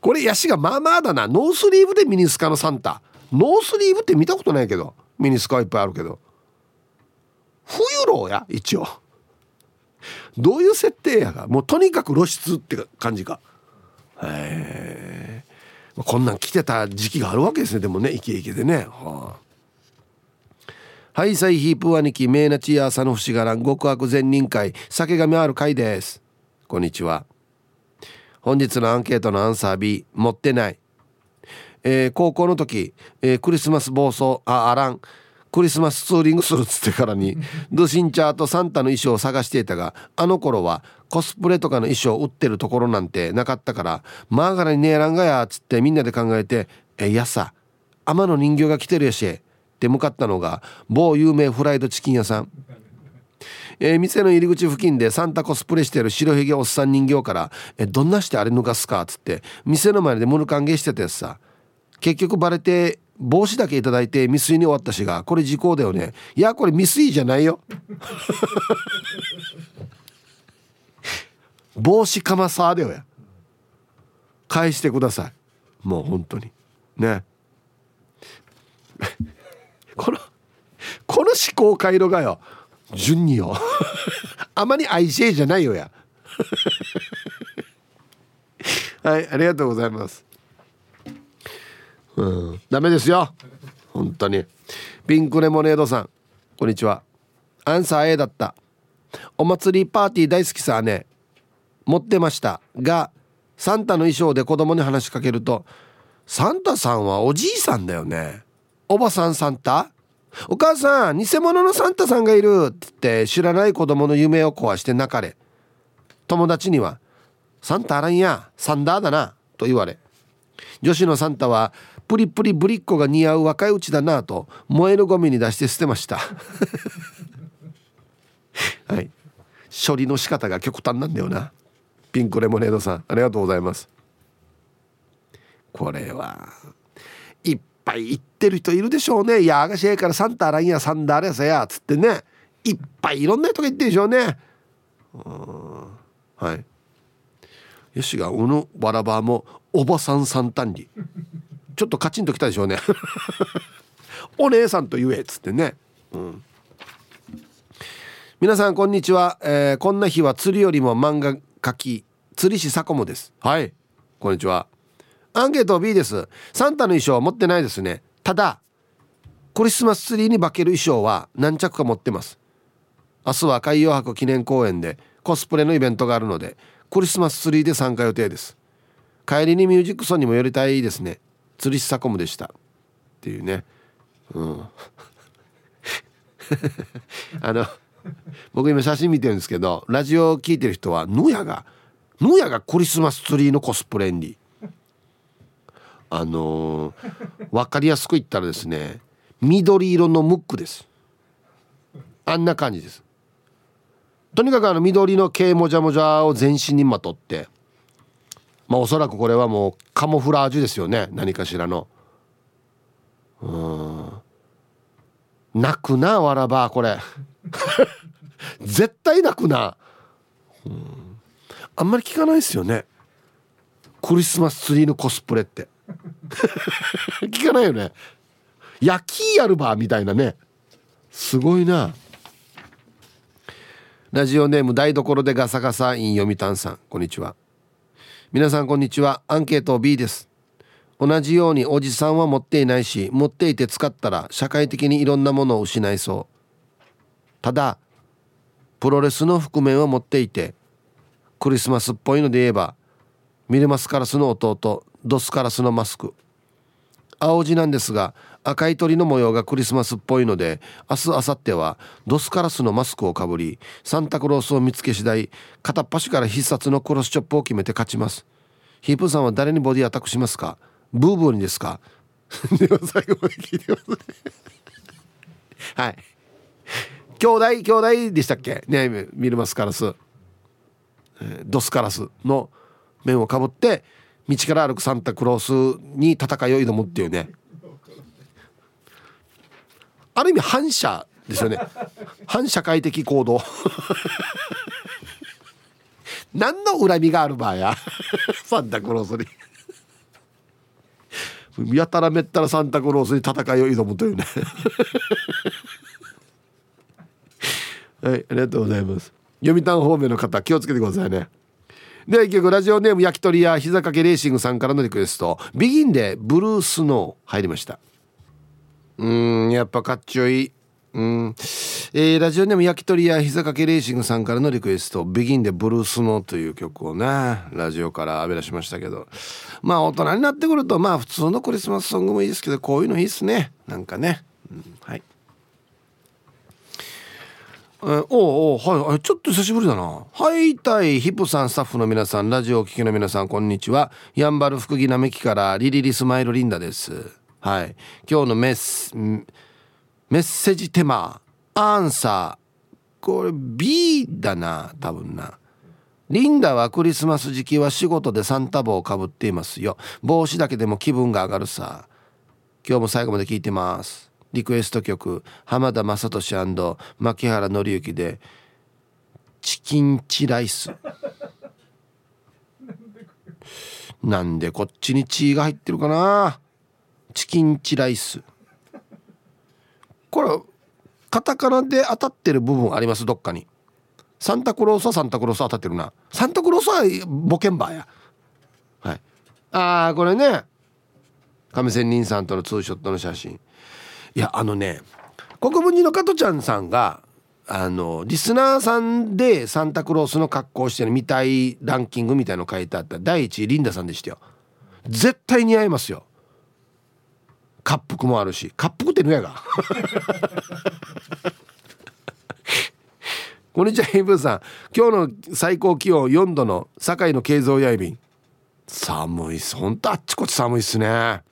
これヤシがまあまあだな。ノースリーブでミニスカのサンタ。ノースリーブって見たことないけどミニスカいっぱいあるけど。冬ロや一応。どういう設定やがもうとにかく露出って感じか。へえこんなん来てた時期があるわけですね。でもねイケイケでね。はあ。はいサイヒープ兄貴メイナチヤーサの節柄極悪善人会。酒神ある会です。こんにちは。本日のアンケートのアンサー B 持ってない。えー、高校の時、えー、クリスマス暴走ああらんクリスマスツーリングするっつってからにドシンチャーとサンタの衣装を探していたがあの頃はコスプレとかの衣装を売ってるところなんてなかったからマーガラにねえらんがやっつってみんなで考えて「えいやさ天の人形が来てるやし」って向かったのが某有名フライドチキン屋さん。えー、店の入り口付近でサンタコスプレしてる白ひげおっさん人形から「えどんなしてあれ脱がすか?」っつって店の前で無歓迎してたやつさ結局バレて帽子だけ頂いて未遂に終わったしがこれ時効だよね。いやこれ未遂じゃないよ。(laughs) 帽子かまさーだよや。返してください。もう本当に。ね。(laughs) このこの思考回路がよ。順によ。(laughs) あまり愛しじゃないよや。はいありがとうございます。うん。ダメですよ。本当に。ピンクレモネードさん。こんにちは。アンサー A だった。お祭りパーティー大好きさね。持ってました。がサンタの衣装で子供に話しかけるとサンタさんはおじいさんだよね。おばさんサンタ？お母さん偽物のサンタさんがいる。って言って知らない子供の夢を壊して泣かれ。友達には「サンタあらんや。サンダーだな」と言われ。女子のサンタはプリプリぶりっ子が似合う若いうちだなと燃えるゴミに出して捨てました。(laughs) はい。処理の仕方が極端なんだよな。ピンクレモネードさんありがとうございます。これはいっぱい言ってる人いるでしょうね。いやあがしえからサンタあらんやサンダーレさやつってね。いっぱいいろんな人が言ってるでしょうね。はい。よしがうのわらばもおばさんサンタンリちょっとカチンときたでしょうね。(laughs) お姉さんと言えっつってね。うん。皆さんこんにちは、えー、こんな日は釣りよりも漫画描き釣り師サコモです。はい。こんにちは。アンケート B です。サンタの衣装持ってないですね。ただクリスマスツリーに化ける衣装は何着か持ってます。明日は海洋博記念公園でコスプレのイベントがあるのでクリスマスツリーで参加予定です。帰りにミュージックソンにも寄りたいですね。釣り師サコムでした。っていうね。うん。(laughs) あの僕今写真見てるんですけどラジオを聞いてる人は野屋が野屋がクリスマスツリーのコスプレに。あのー、分かりやすく言ったらですね緑色のムックです。あんな感じです。とにかくあの緑の毛もじゃもじゃを全身にまとってまあおそらくこれはもうカモフラージュですよね。何かしらの。うん。泣くなわらばこれ。(laughs) 絶対泣くな。うん。あんまり聞かないですよね。クリスマスツリーのコスプレって。(laughs) 聞かないよね。焼きやるばみたいなね。すごいな。ラジオネーム台所でガサガサイン読谷さんこんにちは。皆さんこんにちは。アンケート B です。同じようにおじさんは持っていないし持っていて使ったら社会的にいろんなものを失いそう。ただプロレスの覆面は持っていてクリスマスっぽいので言えばミルマスカラスの弟ドスカラスのマスク。青字なんですが赤い鳥の模様がクリスマスっぽいので明日明後日はドスカラスのマスクをかぶりサンタクロースを見つけ次第片っ端から必殺のクロスチョップを決めて勝ちます。ヒープさんは誰にボディアタックしますか？ブーブーにですか？(laughs) では最後まで聞いてますねはい。兄弟兄弟でしたっけ？ねミルマスカラス、えドスカラスの面をかぶって道から歩くサンタクロースに戦いを挑むっていうね。ある意味反社ですよね。反社会的行動。(laughs) 何の恨みがある場合や？サンタクロースに。やたらめったらサンタクロースに戦いを挑むというね。はいありがとうございます。読谷方面の方気をつけてくださいね。では一曲ラジオネーム焼き鳥屋膝掛けレーシングさんからのリクエスト「ビギンでブルースノー」入りましたうんやっぱかっちょい。いうん、えー、ラジオネーム焼き鳥屋膝掛けレーシングさんからのリクエスト「ビギンでブルースノー」という曲をねラジオから浴び出しましたけど。まあ大人になってくるとまあ普通のクリスマスソングもいいですけどこういうのいいっすね。なんかね、うん、はい。えー、おおはいちょっと久しぶりだな。はいたいヒップさんスタッフの皆さんラジオを聴きの皆さんこんにちは。やんばる福木並木からリリリスマイルリンダです。はい。今日のメッメッセージテーマアンサー。これ B だな多分な。リンダはクリスマス時期は仕事でサンタ帽をかぶっていますよ。帽子だけでも気分が上がるさ。今日も最後まで聞いてます。リクエスト曲浜田雅俊牧原紀之で「チキンチライス」なんでこっちに血が入ってるかな。チキンチライス。これカタカナで当たってる部分あります？どっかに。サンタクロースはサンタクロース当たってるな。サンタクロースはボケンバーや。はい。ああこれね。亀仙人さんとのツーショットの写真。いやあのね国分寺の加トちゃんさんがあのリスナーさんでサンタクロースの格好をしてる見たいランキングみたいの書いてあった第一位リンダさんでしたよ。絶対似合いますよ。滑覆もあるし滑覆ってぬやが。(laughs) こんにちはヘイブーさん。今日の最高気温4度の堺の慶三やいびん。寒いっす。ほんとあっちこっち寒いっすね。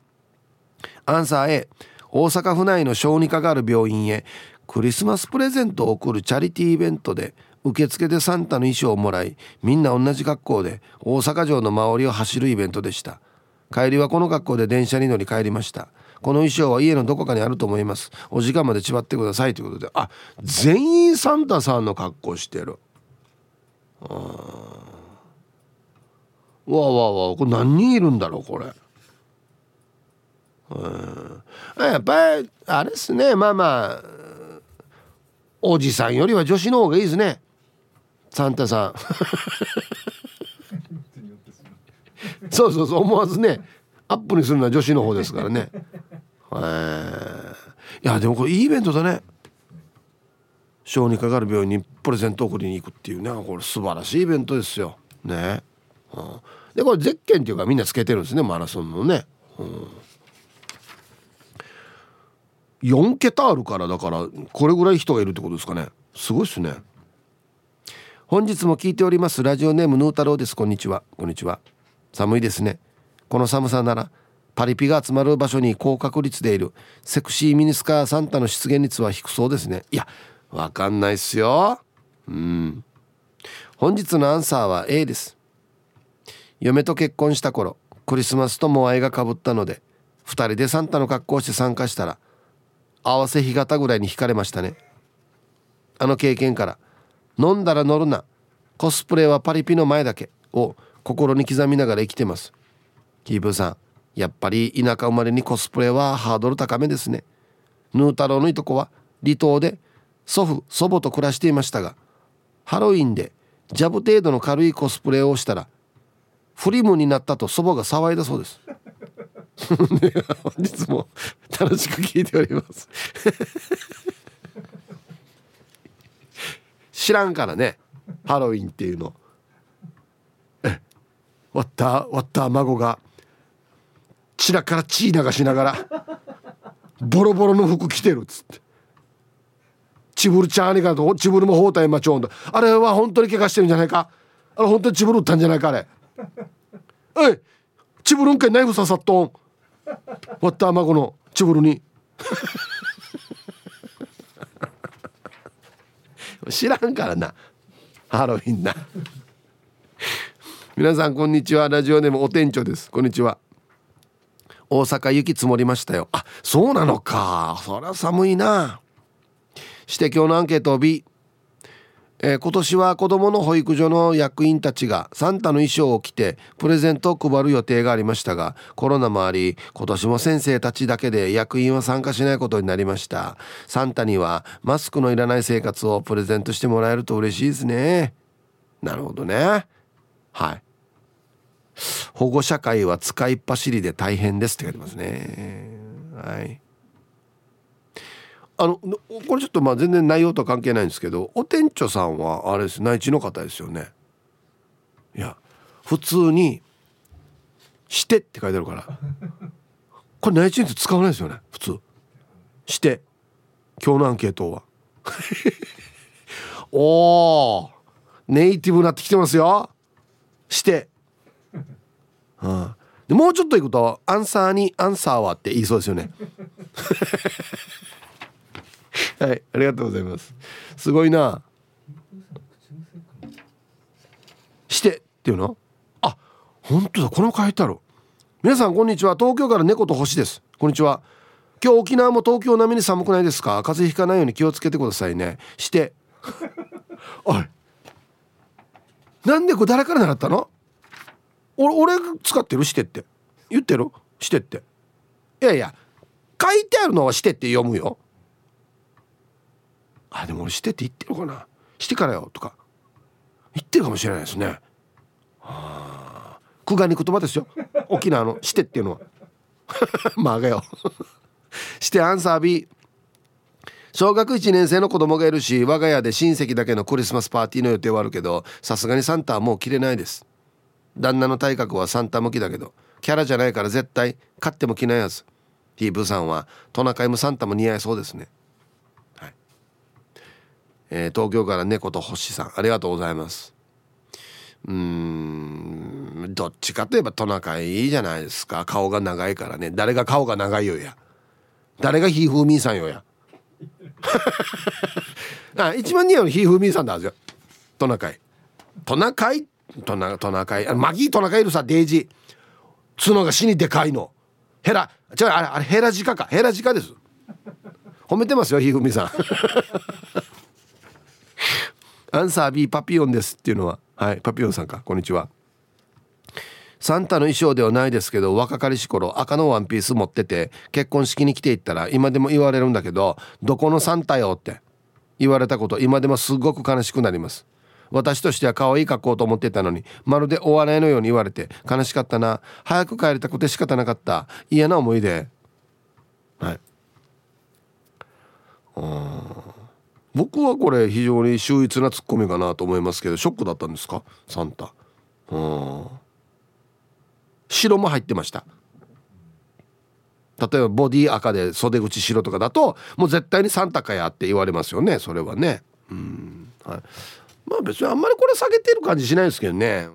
アンサー A 大阪府内の小児科がある病院へクリスマスプレゼントを贈るチャリティーイベントで受付でサンタの衣装をもらいみんな同じ格好で大阪城の周りを走るイベントでした。帰りはこの格好で電車に乗り帰りました。この衣装は家のどこかにあると思います。お時間まで縛ってくださいということで。あ全員サンタさんの格好してる。あわあわわこれ何人いるんだろうこれ。うんやっぱりあれですね。まあまあおじさんよりは女子の方がいいですね。サンタさん。(laughs) そうそうそう思わずね。アップにするのは女子の方ですからね。(laughs) えー、いやでもこれいいイベントだね。小児科がある病院にプレゼント送りに行くっていうね。これ素晴らしいイベントですよ。ね、うん、でこれゼッケンっていうかみんなつけてるんですね。マラソンのね、うん。4桁あるからだからこれぐらい人がいるってことですかね。すごいっすね。本日も聞いております。ラジオネームヌー太郎です。こんにちは。こんにちは。寒いですねこの寒さならパリピが集まる場所に高確率でいる。セクシーミニスカーサンタの出現率は低そうですね。いやわかんないっすよ。うん。本日のアンサーは A です。嫁と結婚した頃クリスマスとモアイがかぶったので2人でサンタの格好をして参加したら合わせ干潟ぐらいに惹かれましたね。あの経験から飲んだら乗るなコスプレはパリピの前だけを心に刻みながら生きてます。キープさんやっぱり田舎生まれにコスプレはハードル高めですね。ヌー太郎のいとこは離島で祖父祖母と暮らしていましたがハロウィンでジャブ程度の軽いコスプレをしたらフリムになったと祖母が騒いだそうです。本日も楽しく聞いております。(laughs) 知らんからねハロウィンっていうの。え割った割った孫が。白から血流しながらボロボロの服着てるっつって。チブルチャーニカとチブルも包帯マチョンとあれは本当に怪我してるんじゃないか？あれ本当にチブル打ったんじゃないかあれ？おい！チブルんかいナイフ刺さっとん。割った孫のチブルに。(laughs) 知らんからな。ハロウィンな。皆さんこんにちは。ラジオネームお店長です。こんにちは。大阪雪積もりましたよ。あそうなのか。そりゃ寒いな。して今日のアンケート B えー、今年は子どもの保育所の役員たちがサンタの衣装を着てプレゼントを配る予定がありましたがコロナもあり今年も先生たちだけで役員は参加しないことになりました。サンタにはマスクのいらない生活をプレゼントしてもらえると嬉しいですね。なるほどね。はい。保護者会は使いっ走りで大変ですって書いてますね。はい。あのこれちょっとまあ全然内容とは関係ないんですけどお店長さんはあれです内地の方ですよね。いや普通に「して」って書いてあるから。これ内地人使わないですよね普通「して」今日のアンケートは。(laughs) おおネイティブになってきてますよ「して」うん、でもうちょっといくと「アンサーにアンサーは」って言いそうですよね。(laughs) はいありがとうございます。すごいな。してっていうの？あ本当だこの書いてある皆さんこんにちは。東京から猫と星です。こんにちは。今日沖縄も東京並みに寒くないですか？風邪ひかないように気をつけてくださいね。して。(laughs) おい。なんでこれ誰から習ったの？俺俺使ってるしてって。言ってる？してって。いやいや書いてあるのはしてって読むよ。あでも俺してって言ってるかな。してからよとか。言ってるかもしれないですね。はあ久我に言葉ですよ。沖縄のしてっていうのは。(laughs) まあがよしてアンサー B 小学1年生の子供がいるし我が家で親戚だけのクリスマスパーティーの予定はあるけどさすがにサンタはもう着れないです。旦那の体格はサンタ向きだけどキャラじゃないから絶対買っても着ないやつヒーブさんはトナカイもサンタも似合いそうですね。はい。えー、東京から猫と星さんありがとうございます。うんどっちかといえばトナカイいいじゃないですか。顔が長いからね。誰が顔が長いよや。誰がひーふーみーさんよや。(laughs) あ一番似合うのひーふーみーさんだはずよ。トナカイ。トナカイトナトナカイマギートナカイいるさデイジ。角が死にでかいの。ヘラ違うあれあれヘラジカか。ヘラジカです。褒めてますよひふみさん。(laughs) アンサー B パピヨンですっていうのは。はいパピヨンさんか。こんにちは。サンタの衣装ではないですけど若かりし頃赤のワンピース持ってて結婚式に来ていったら今でも言われるんだけどどこのサンタよって言われたこと今でもすごく悲しくなります。私としては可愛い格好と思ってたのにまるでお笑いのように言われて悲しかったな。早く帰りたくて仕方なかった。嫌な思い出。はい。僕はこれ非常に秀逸なツッコミかなと思いますけどショックだったんですか？サンタ。うん白も入ってました。例えばボディ赤で袖口白とかだともう絶対にサンタかやって言われますよねそれはね。うん。はい。まあ別にあんまりこれ下げてる感じしないですけどね。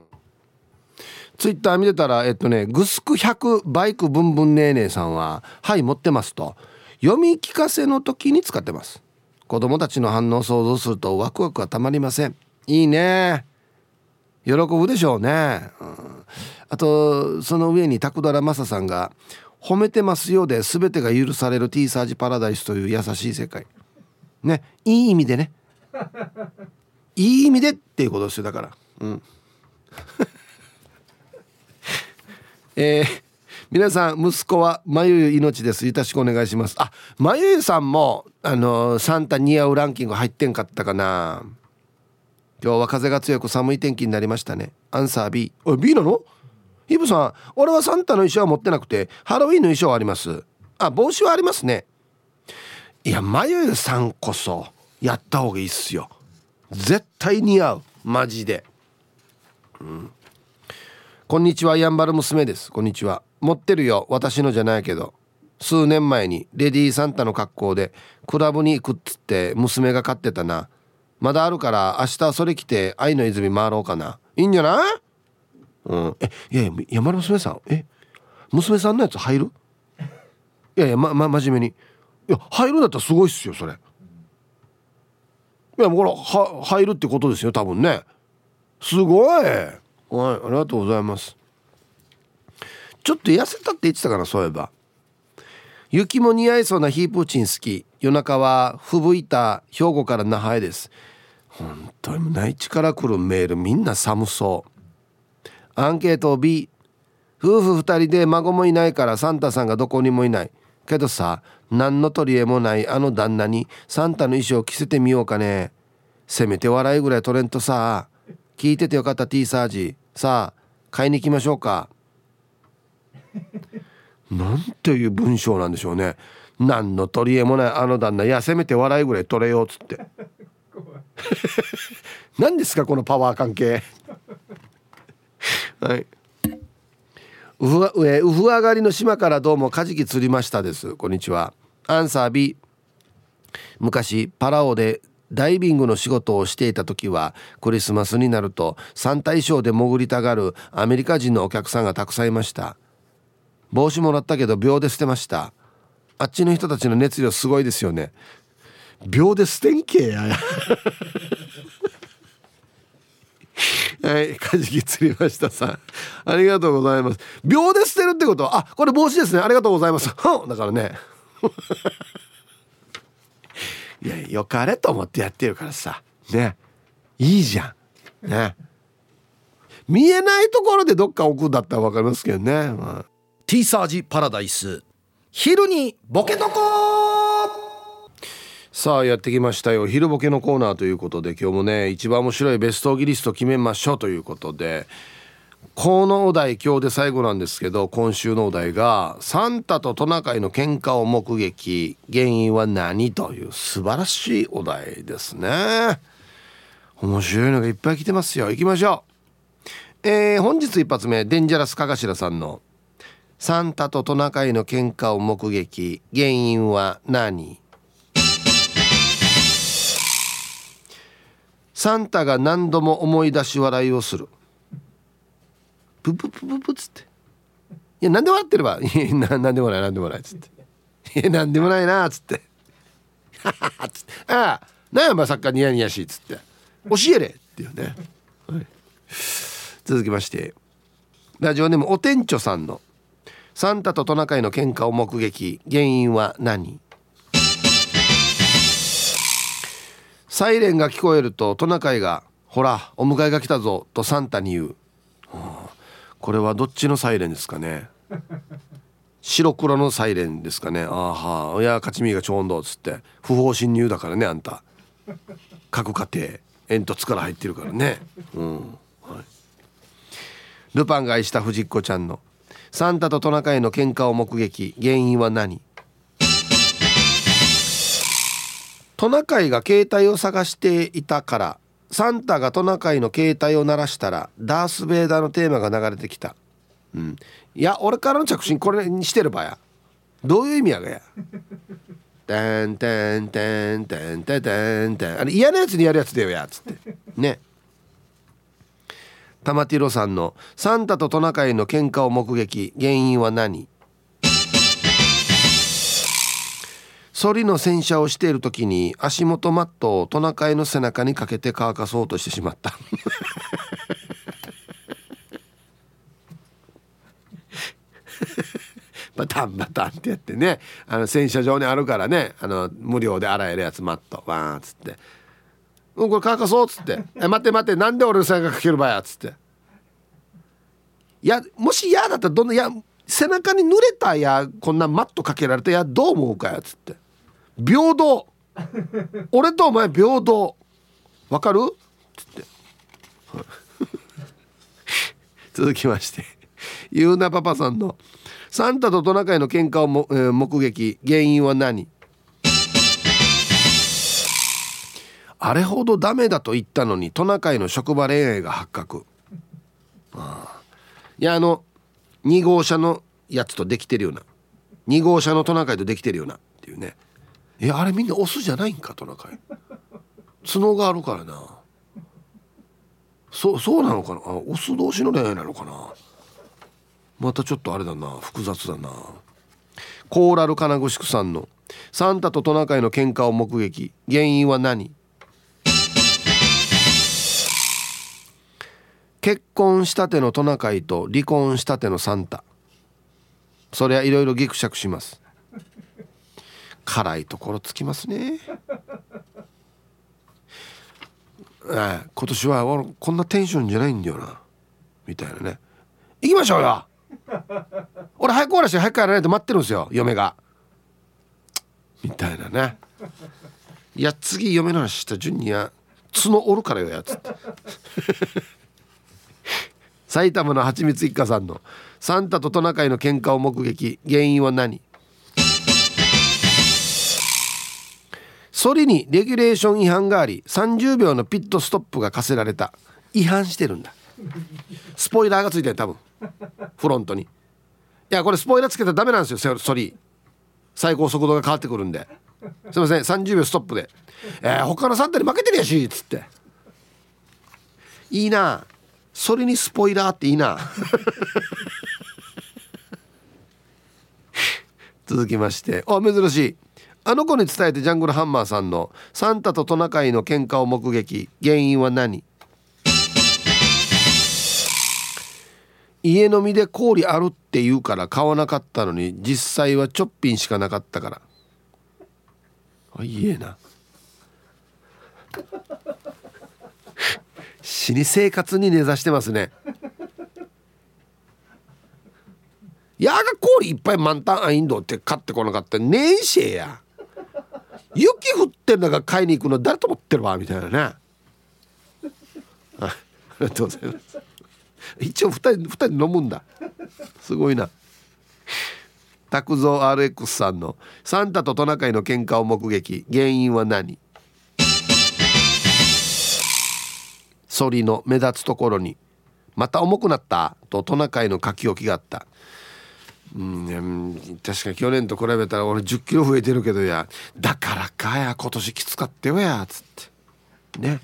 ツイッター見てたらえっとねグスク100バイクブンブンねーねーさんは「はい持ってます」と。読み聞かせの時に使ってます。子供たちの反応を想像するとワクワクはたまりません。いいね。喜ぶでしょうね、うん、あとその上にタクダラマサさんが「褒めてますよ」で全てが許される T サージパラダイスという優しい世界。ね。いい意味でね。いい意味でっていうことですよだから。うん。(laughs) えー皆さん息子はまゆ命です。よろしくお願いします。あまゆさんもあのサンタ似合うランキング入ってんかったかな。今日は風が強く寒い天気になりましたね。アンサー B おい B なの？イブさん俺はサンタの衣装は持ってなくてハロウィンの衣装はあります。あ帽子はありますね。いやまゆゆさんこそやった方がいいっすよ。絶対似合う。マジで。うん。こんにちはやんばる娘です。こんにちは。持ってるよ。私のじゃないけど。数年前にレディーサンタの格好でクラブに行くっつって娘が買ってたな。まだあるから明日それ着て愛の泉回ろうかな。いいんじゃない？うん。えいやいや山田娘さんえ娘さんのやつ入る？いやいやまま真面目に。いや入るんだったらすごいっすよそれ。いやこれ入るってことですよ多分ね。すごい。はいありがとうございます。ちょっと痩せたって言ってたかなそういえば。雪も似合いそうなヒープーチン好き。夜中は吹雪いた兵庫から那覇へです。本当に内地から来るメールみんな寒そう。アンケート B 夫婦2人で孫もいないからサンタさんがどこにもいない。けどさ何の取り柄もないあの旦那にサンタの衣装を着せてみようかね。せめて笑いぐらい取れんとさ。聞いててよかった T サージ。さあ買いに行きましょうか。(laughs) なんていう文章なんでしょうね。何の取り柄もないあの旦那。いやせめて笑いぐらい取れようっつって。(laughs) 何ですかこのパワー関係。(laughs) はい。うふわえうふ上がりの島からどうもカジキ釣りましたです。こんにちは。アンサー B 昔パラオでダイビングの仕事をしていた時はクリスマスになると3体ショーで潜りたがるアメリカ人のお客さんがたくさんいました。帽子もらったけど秒で捨てました。あっちの人たちの熱量すごいですよね。秒で捨てんけや。(laughs) はいカジキ釣りましたさん。ありがとうございます。秒で捨てるってこと？はあこれ帽子ですね。ありがとうございます。だからねいやよかれと思ってやってるからさ。ね。いいじゃん。ね。見えないところでどっか置くんだったら分かりますけどね、まあ、
T サージパラダイス。昼にボケとこ
さあやってきましたよ。昼ボケのコーナーということで今日もね一番面白いベストギリスト決めましょうということでこのお題今日で最後なんですけど今週のお題が「サンタとトナカイの喧嘩を目撃。原因は何?」という素晴らしいお題ですね。面白いのがいっぱい来てますよ。行きましょう。えー、本日一発目デンジャラスかがしらさんの「サンタとトナカイの喧嘩を目撃。原因は何?」サンタが何度も思い出し笑いをする。プププププっつって「いや何で笑ってればいや何でもない何でもない」っつって「いや何でもないな」っつって「っつって「ああ何やお前サッカーニヤニヤし」っつって「教えれ」っていうね、はい、続きまして。ラジオネームお店長さんの「サンタとトナカイの喧嘩を目撃。原因は何?」サイレンが聞こえるとトナカイが「ほらお迎えが来たぞ」とサンタに言う、これはどっちのサイレンですかね？(laughs) 白黒のサイレンですかね？ああはあいや勝ち身がちょうどっつって。不法侵入だからねあんた。各家庭。煙突から入ってるからね。うん、はい、ルパンが愛した藤子ちゃんの。サンタとトナカイの喧嘩を目撃。原因は何？トナカイが携帯を探していたからサンタがトナカイの携帯を鳴らしたらダース・ベイダーのテーマが流れてきた。うん。いや、俺からの着信これにしてればや。どういう意味やがや。てんてんてんてんてんてんてん。あれ嫌なやつにやるやつだよや。つって。ね。玉ティロさんの「サンタとトナカイの喧嘩を目撃原因は何?」ソリの洗車をしている時に足元マットをトナカイの背中にかけて乾かそうとしてしまった。(laughs) バタンバタンってやってねあの洗車場にあるからねあの無料で洗えるやつマットわーっつって「うんこれ乾かそう」っつって「え待って待ってなんで俺の背中かけるばや」っつって。いやもし嫌だったらどんないや背中に濡れたやこんなマットかけられてやどう思うかやっつって。平等。俺とお前平等。わかる？つって。(laughs) 続きまして。ゆうなパパさんの「サンタとトナカイの喧嘩をも、えー、目撃。原因は何?」あれほどダメだと言ったのにトナカイの職場恋愛が発覚。いやあの2号車のやつとできてるような。2号車のトナカイとできてるような。っていうね。えあれみんなオスじゃないんか？トナカイ角があるからな。そそうなのかな？あオス同士の恋愛なのかな？またちょっとあれだな。複雑だな。コーラル金具宿さんのサンタとトナカイの喧嘩を目撃。原因は何？結婚したてのトナカイと離婚したてのサンタ。そりゃいろいろギクシャクします。辛いところつきますね。(laughs) 今年はこんなテンションじゃないんだよな。みたいなね。行きましょうよ。(laughs) 俺早く終わらして早く帰らないと待ってるんですよ嫁が。みたいなね。いや次嫁の話した順には角折るからよやつって。(laughs) 埼玉のはちみつ一家さんのサンタとトナカイの喧嘩を目撃。原因は何？ソリにレギュレーション違反があり30秒のピットストップが課せられた。違反してるんだ。スポイラーがついてる多分。フロントに。いやこれスポイラーつけたらダメなんですよソリ最高速度が変わってくるんで。すいません30秒ストップで「えー、他のサンタに負けてるやし」っつって。いいな。それにスポイラーっていいな。(laughs) 続きまして。あ珍しい。あの子に伝えてジャングルハンマーさんのサンタとトナカイの喧嘩を目撃。原因は何？家飲みで氷あるって言うから買わなかったのに実際はちょっぴんしかなかったから。あいいえな。死に生活に根ざしてますね。やが氷いっぱい満タンアインドって買ってこなかった。ねえしえや。雪降ってんだから買いに行くの誰と思ってるわみたいなね。ありがとうございます。一応2人二人飲むんだ。すごいな。拓蔵 RX さんの「サンタとトナカイの喧嘩を目撃。原因は何?」ソリの目立つところに「また重くなった?」とトナカイの書き置きがあった。うん確かに去年と比べたら俺1 0キロ増えてるけどや。だからかや今年きつかったよやつって。ね。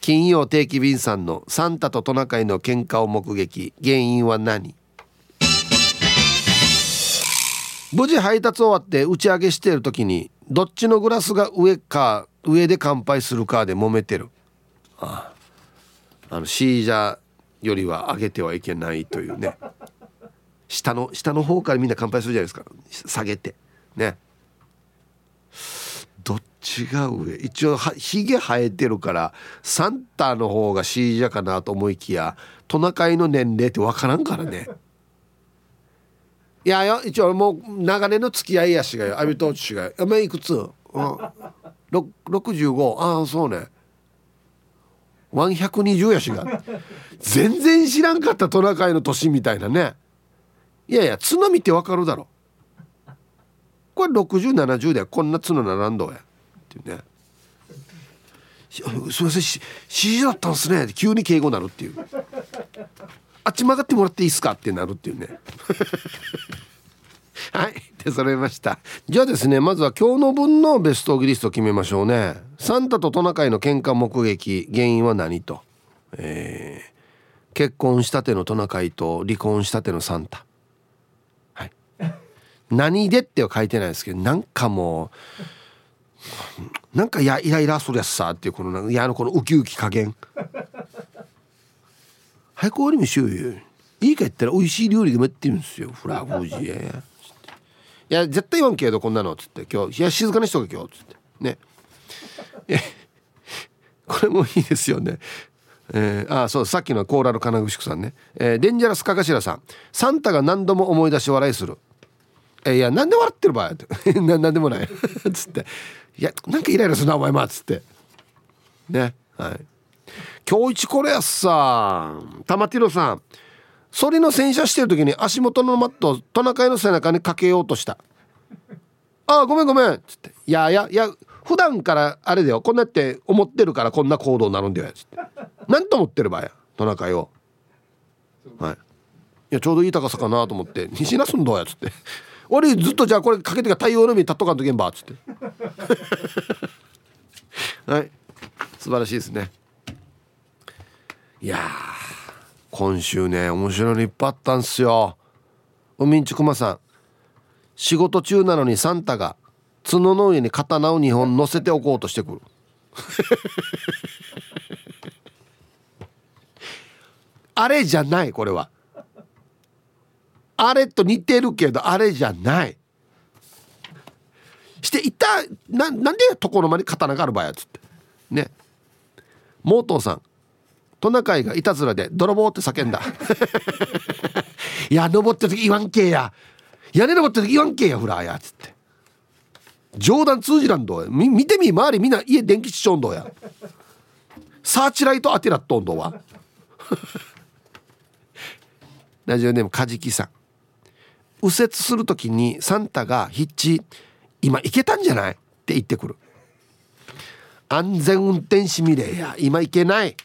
金曜定期便さんのサンタとトナカイの喧嘩を目撃。原因は何？無事配達終わって打ち上げしている時にどっちのグラスが上か上で乾杯するかで揉めてる。ああ。あのシージャーよりは上げてはいけないというね。下の下の方からみんな乾杯するじゃないですか。下げて。ね。どっちが上？一応ひげ生えてるからサンタの方がシージャかなと思いきやトナカイの年齢って分からんからね。いやよ一応もう長年の付き合いやしがよ。阿部ト氏がよ「お前いくつ?」うん「65ああそうね」120やしが。全然知らんかったトナカイの年みたいなね。いやいや角見てわかるだろ。これ6070でこんな角ならんどや。っていうね。すいません指示だったんすね。急に敬語になるっていう。あっち曲がってもらっていいですか？ってなるっていうね。(laughs) はい。手揃えました。じゃあですねまずは今日の分のベストギリスト決めましょうね。サンタとトナカイの喧嘩目撃原因は何と、えー、結婚したてのトナカイと離婚したてのサンタ。何でっては書いてないですけどなんかもうなんかやイライラするやつさっていうこのいやあのこのウキウキ加減。(laughs) 早く終わりにしようよ。いいか言ったら美味しい料理でもやってるんですよ。フラフジー (laughs) いや絶対言わんけどこんなのっつって。今日いや静かにしとけ今日っつって。ね。(laughs) これもいいですよね。えー、あそうさっきのコーラル金具宿さんね、えー、デンジャラスかかしらさん。サンタが何度も思い出し笑いする。えー、いやなんで笑ってる場合 (laughs) ななんでもないつっていやなんかイライラするなお前まっつってねはい。今日一これやっさ玉ティロさん。それの洗車してる時に足元のマットをトナカイの背中にかけようとした「ああごめんごめん」っつって「いやいやいや普段からあれだよ。こんなって思ってるからこんな行動になるんだよ」っつって。何と思ってる場合やトナカイを。はい。いやちょうどいい高さかなと思って「西なすんどうや」っつって「俺ずっとじゃあこれかけてか太陽の海立っとかんとけんば」っつって。(laughs) はい。素晴らしいですね。いや今週ね面白いのいっぱいあったんすよ。海んちくまさん。仕事中なのにサンタが角の上に刀を2本乗せておこうとしてくる。(laughs) あれじゃないこれは。あれと似てるけどあれじゃない。していたななんで床の間に刀がある場合やつって。ね。モートーさん。トナカイがいたずらで泥棒って叫んだ。(laughs) いや登ってる時言わんけや。屋根登ってる時言わんけやフラーやつって。冗談通じらんどみ見てみ周りみんな家電気しちょんどや。サーチライト当てらっとんどは (laughs) ラジオネームカジキさん。右折する時にサンタがヒッチ今行けたんじゃないって言ってくる。安全運転士ミレーや今行けない。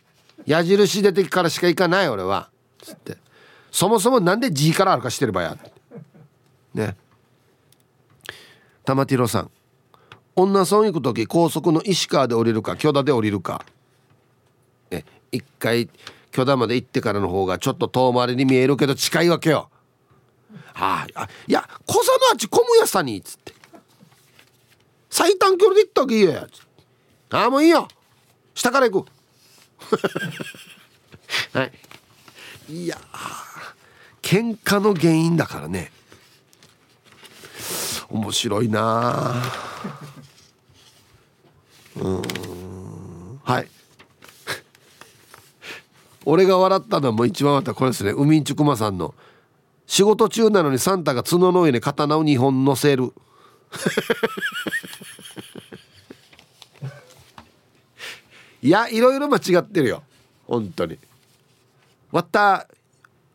矢印出てからしか行かない俺は。つって。そもそもなんで G からあるかしてればや。ね。玉ティロさん。女村行く時高速の石川で降りるか許田で降りるか。え一回許田まで行ってからの方がちょっと遠回りに見えるけど近いわけよ。はあ、いや小佐のあっち混むやさにっつって。最短距離で行ったわけいいやああもういいよ。下から行く (laughs) はい。いや喧嘩の原因だからね。面白いなうん。はい。(laughs) 俺が笑ったのはもう一番笑ったこれですね。海んちくまさんの。仕事中なのにサンタが角の上に刀を2本乗せる。いやいろいろ間違ってるよ。本当に。わた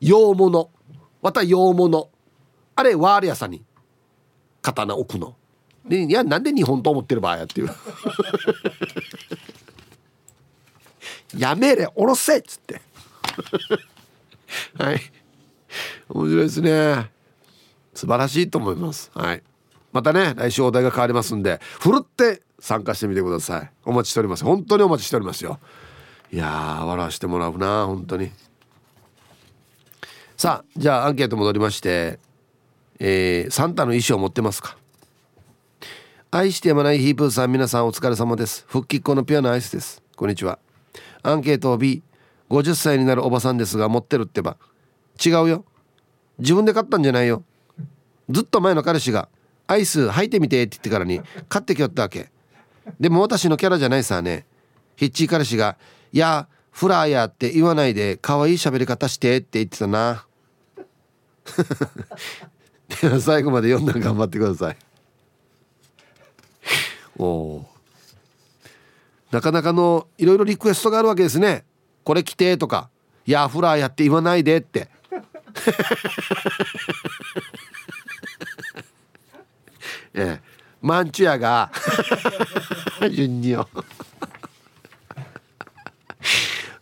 洋物。わた洋物。あれワール屋さんに。刀置くの。でいやなんで日本と思ってる場合やっていう。やめれおろせっつって。はい。面白いですね。素晴らしいと思います。はい。またね来週お題が変わりますんでふるって参加してみてください。お待ちしております。本当にお待ちしておりますよ。いやー笑わしてもらうな本当に。さあじゃあアンケート戻りましてえー、サンタの衣装持ってますか？愛してやまないヒープーさん皆さんお疲れ様です。復帰っ子のピュアなアイスです。こんにちは。アンケートを B50 歳になるおばさんですが持ってるってば。違うよ。自分で買ったんじゃないよ。ずっと前の彼氏がアイス履いてみてって言ってからに買ってきよったわけ。でも私のキャラじゃないさね。ヒッチー彼氏が「いやフラーや」って言わないで可愛い喋り方してって言ってたな。(laughs) では最後まで読んだら頑張ってください。おおなかなかのいろいろリクエストがあるわけですね。これ着てとか「いやフラーやって言わないで」って。(laughs) ええ。マンチュアが順によ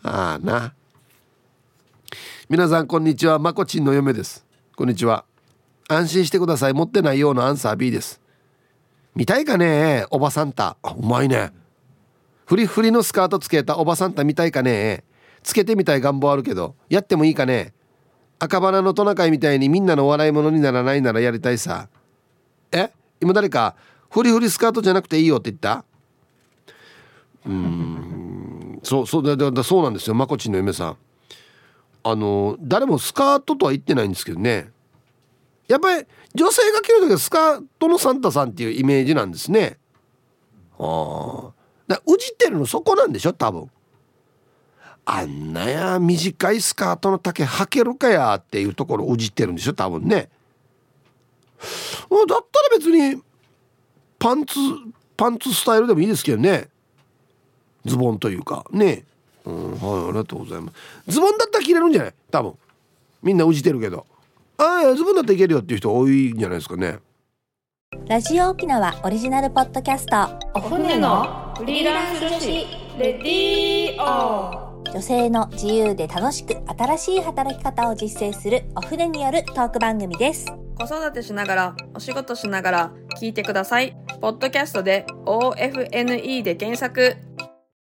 ああな。皆さんこんにちは。まこちんの嫁です。こんにちは。安心してください。持ってないようなアンサー B です。見たいかねおばさんた。うまいね。フリフリのスカートつけたおばさんた見たいかね。つけてみたい願望あるけどやってもいいかね。赤鼻のトナカイみたいにみんなの笑い物にならないならやりたいさ。え？今誰かフリフリスカートじゃなくていいよって言った？うん。そうそうだだそうなんですよ。まこちんの嫁さん。あの誰もスカートとは言ってないんですけどね。やっぱり女性が着る時はスカートのサンタさんっていうイメージなんですね。ああだうじってるのそこなんでしょ？多分。あんなや短いスカートの丈履けるかやっていうところをうじってるんでしょ多分ね。だったら別にパンツパンツスタイルでもいいですけどね。ズボンというか。ね。うんはいありがとうございます。ズボンだったら着れるんじゃない？多分。みんなうじてるけど。ああズボンだったらいけるよっていう人多いんじゃないですかね。
ラジオ沖縄オリジナルポッドキャスト。
お船のフリーランス女子レディオ
女性の自由で楽しく新しい働き方を実践するお船によるトーク番組です。
子育てしながら、お仕事しながら聞いてください。ポッドキャストで OFNE で検索。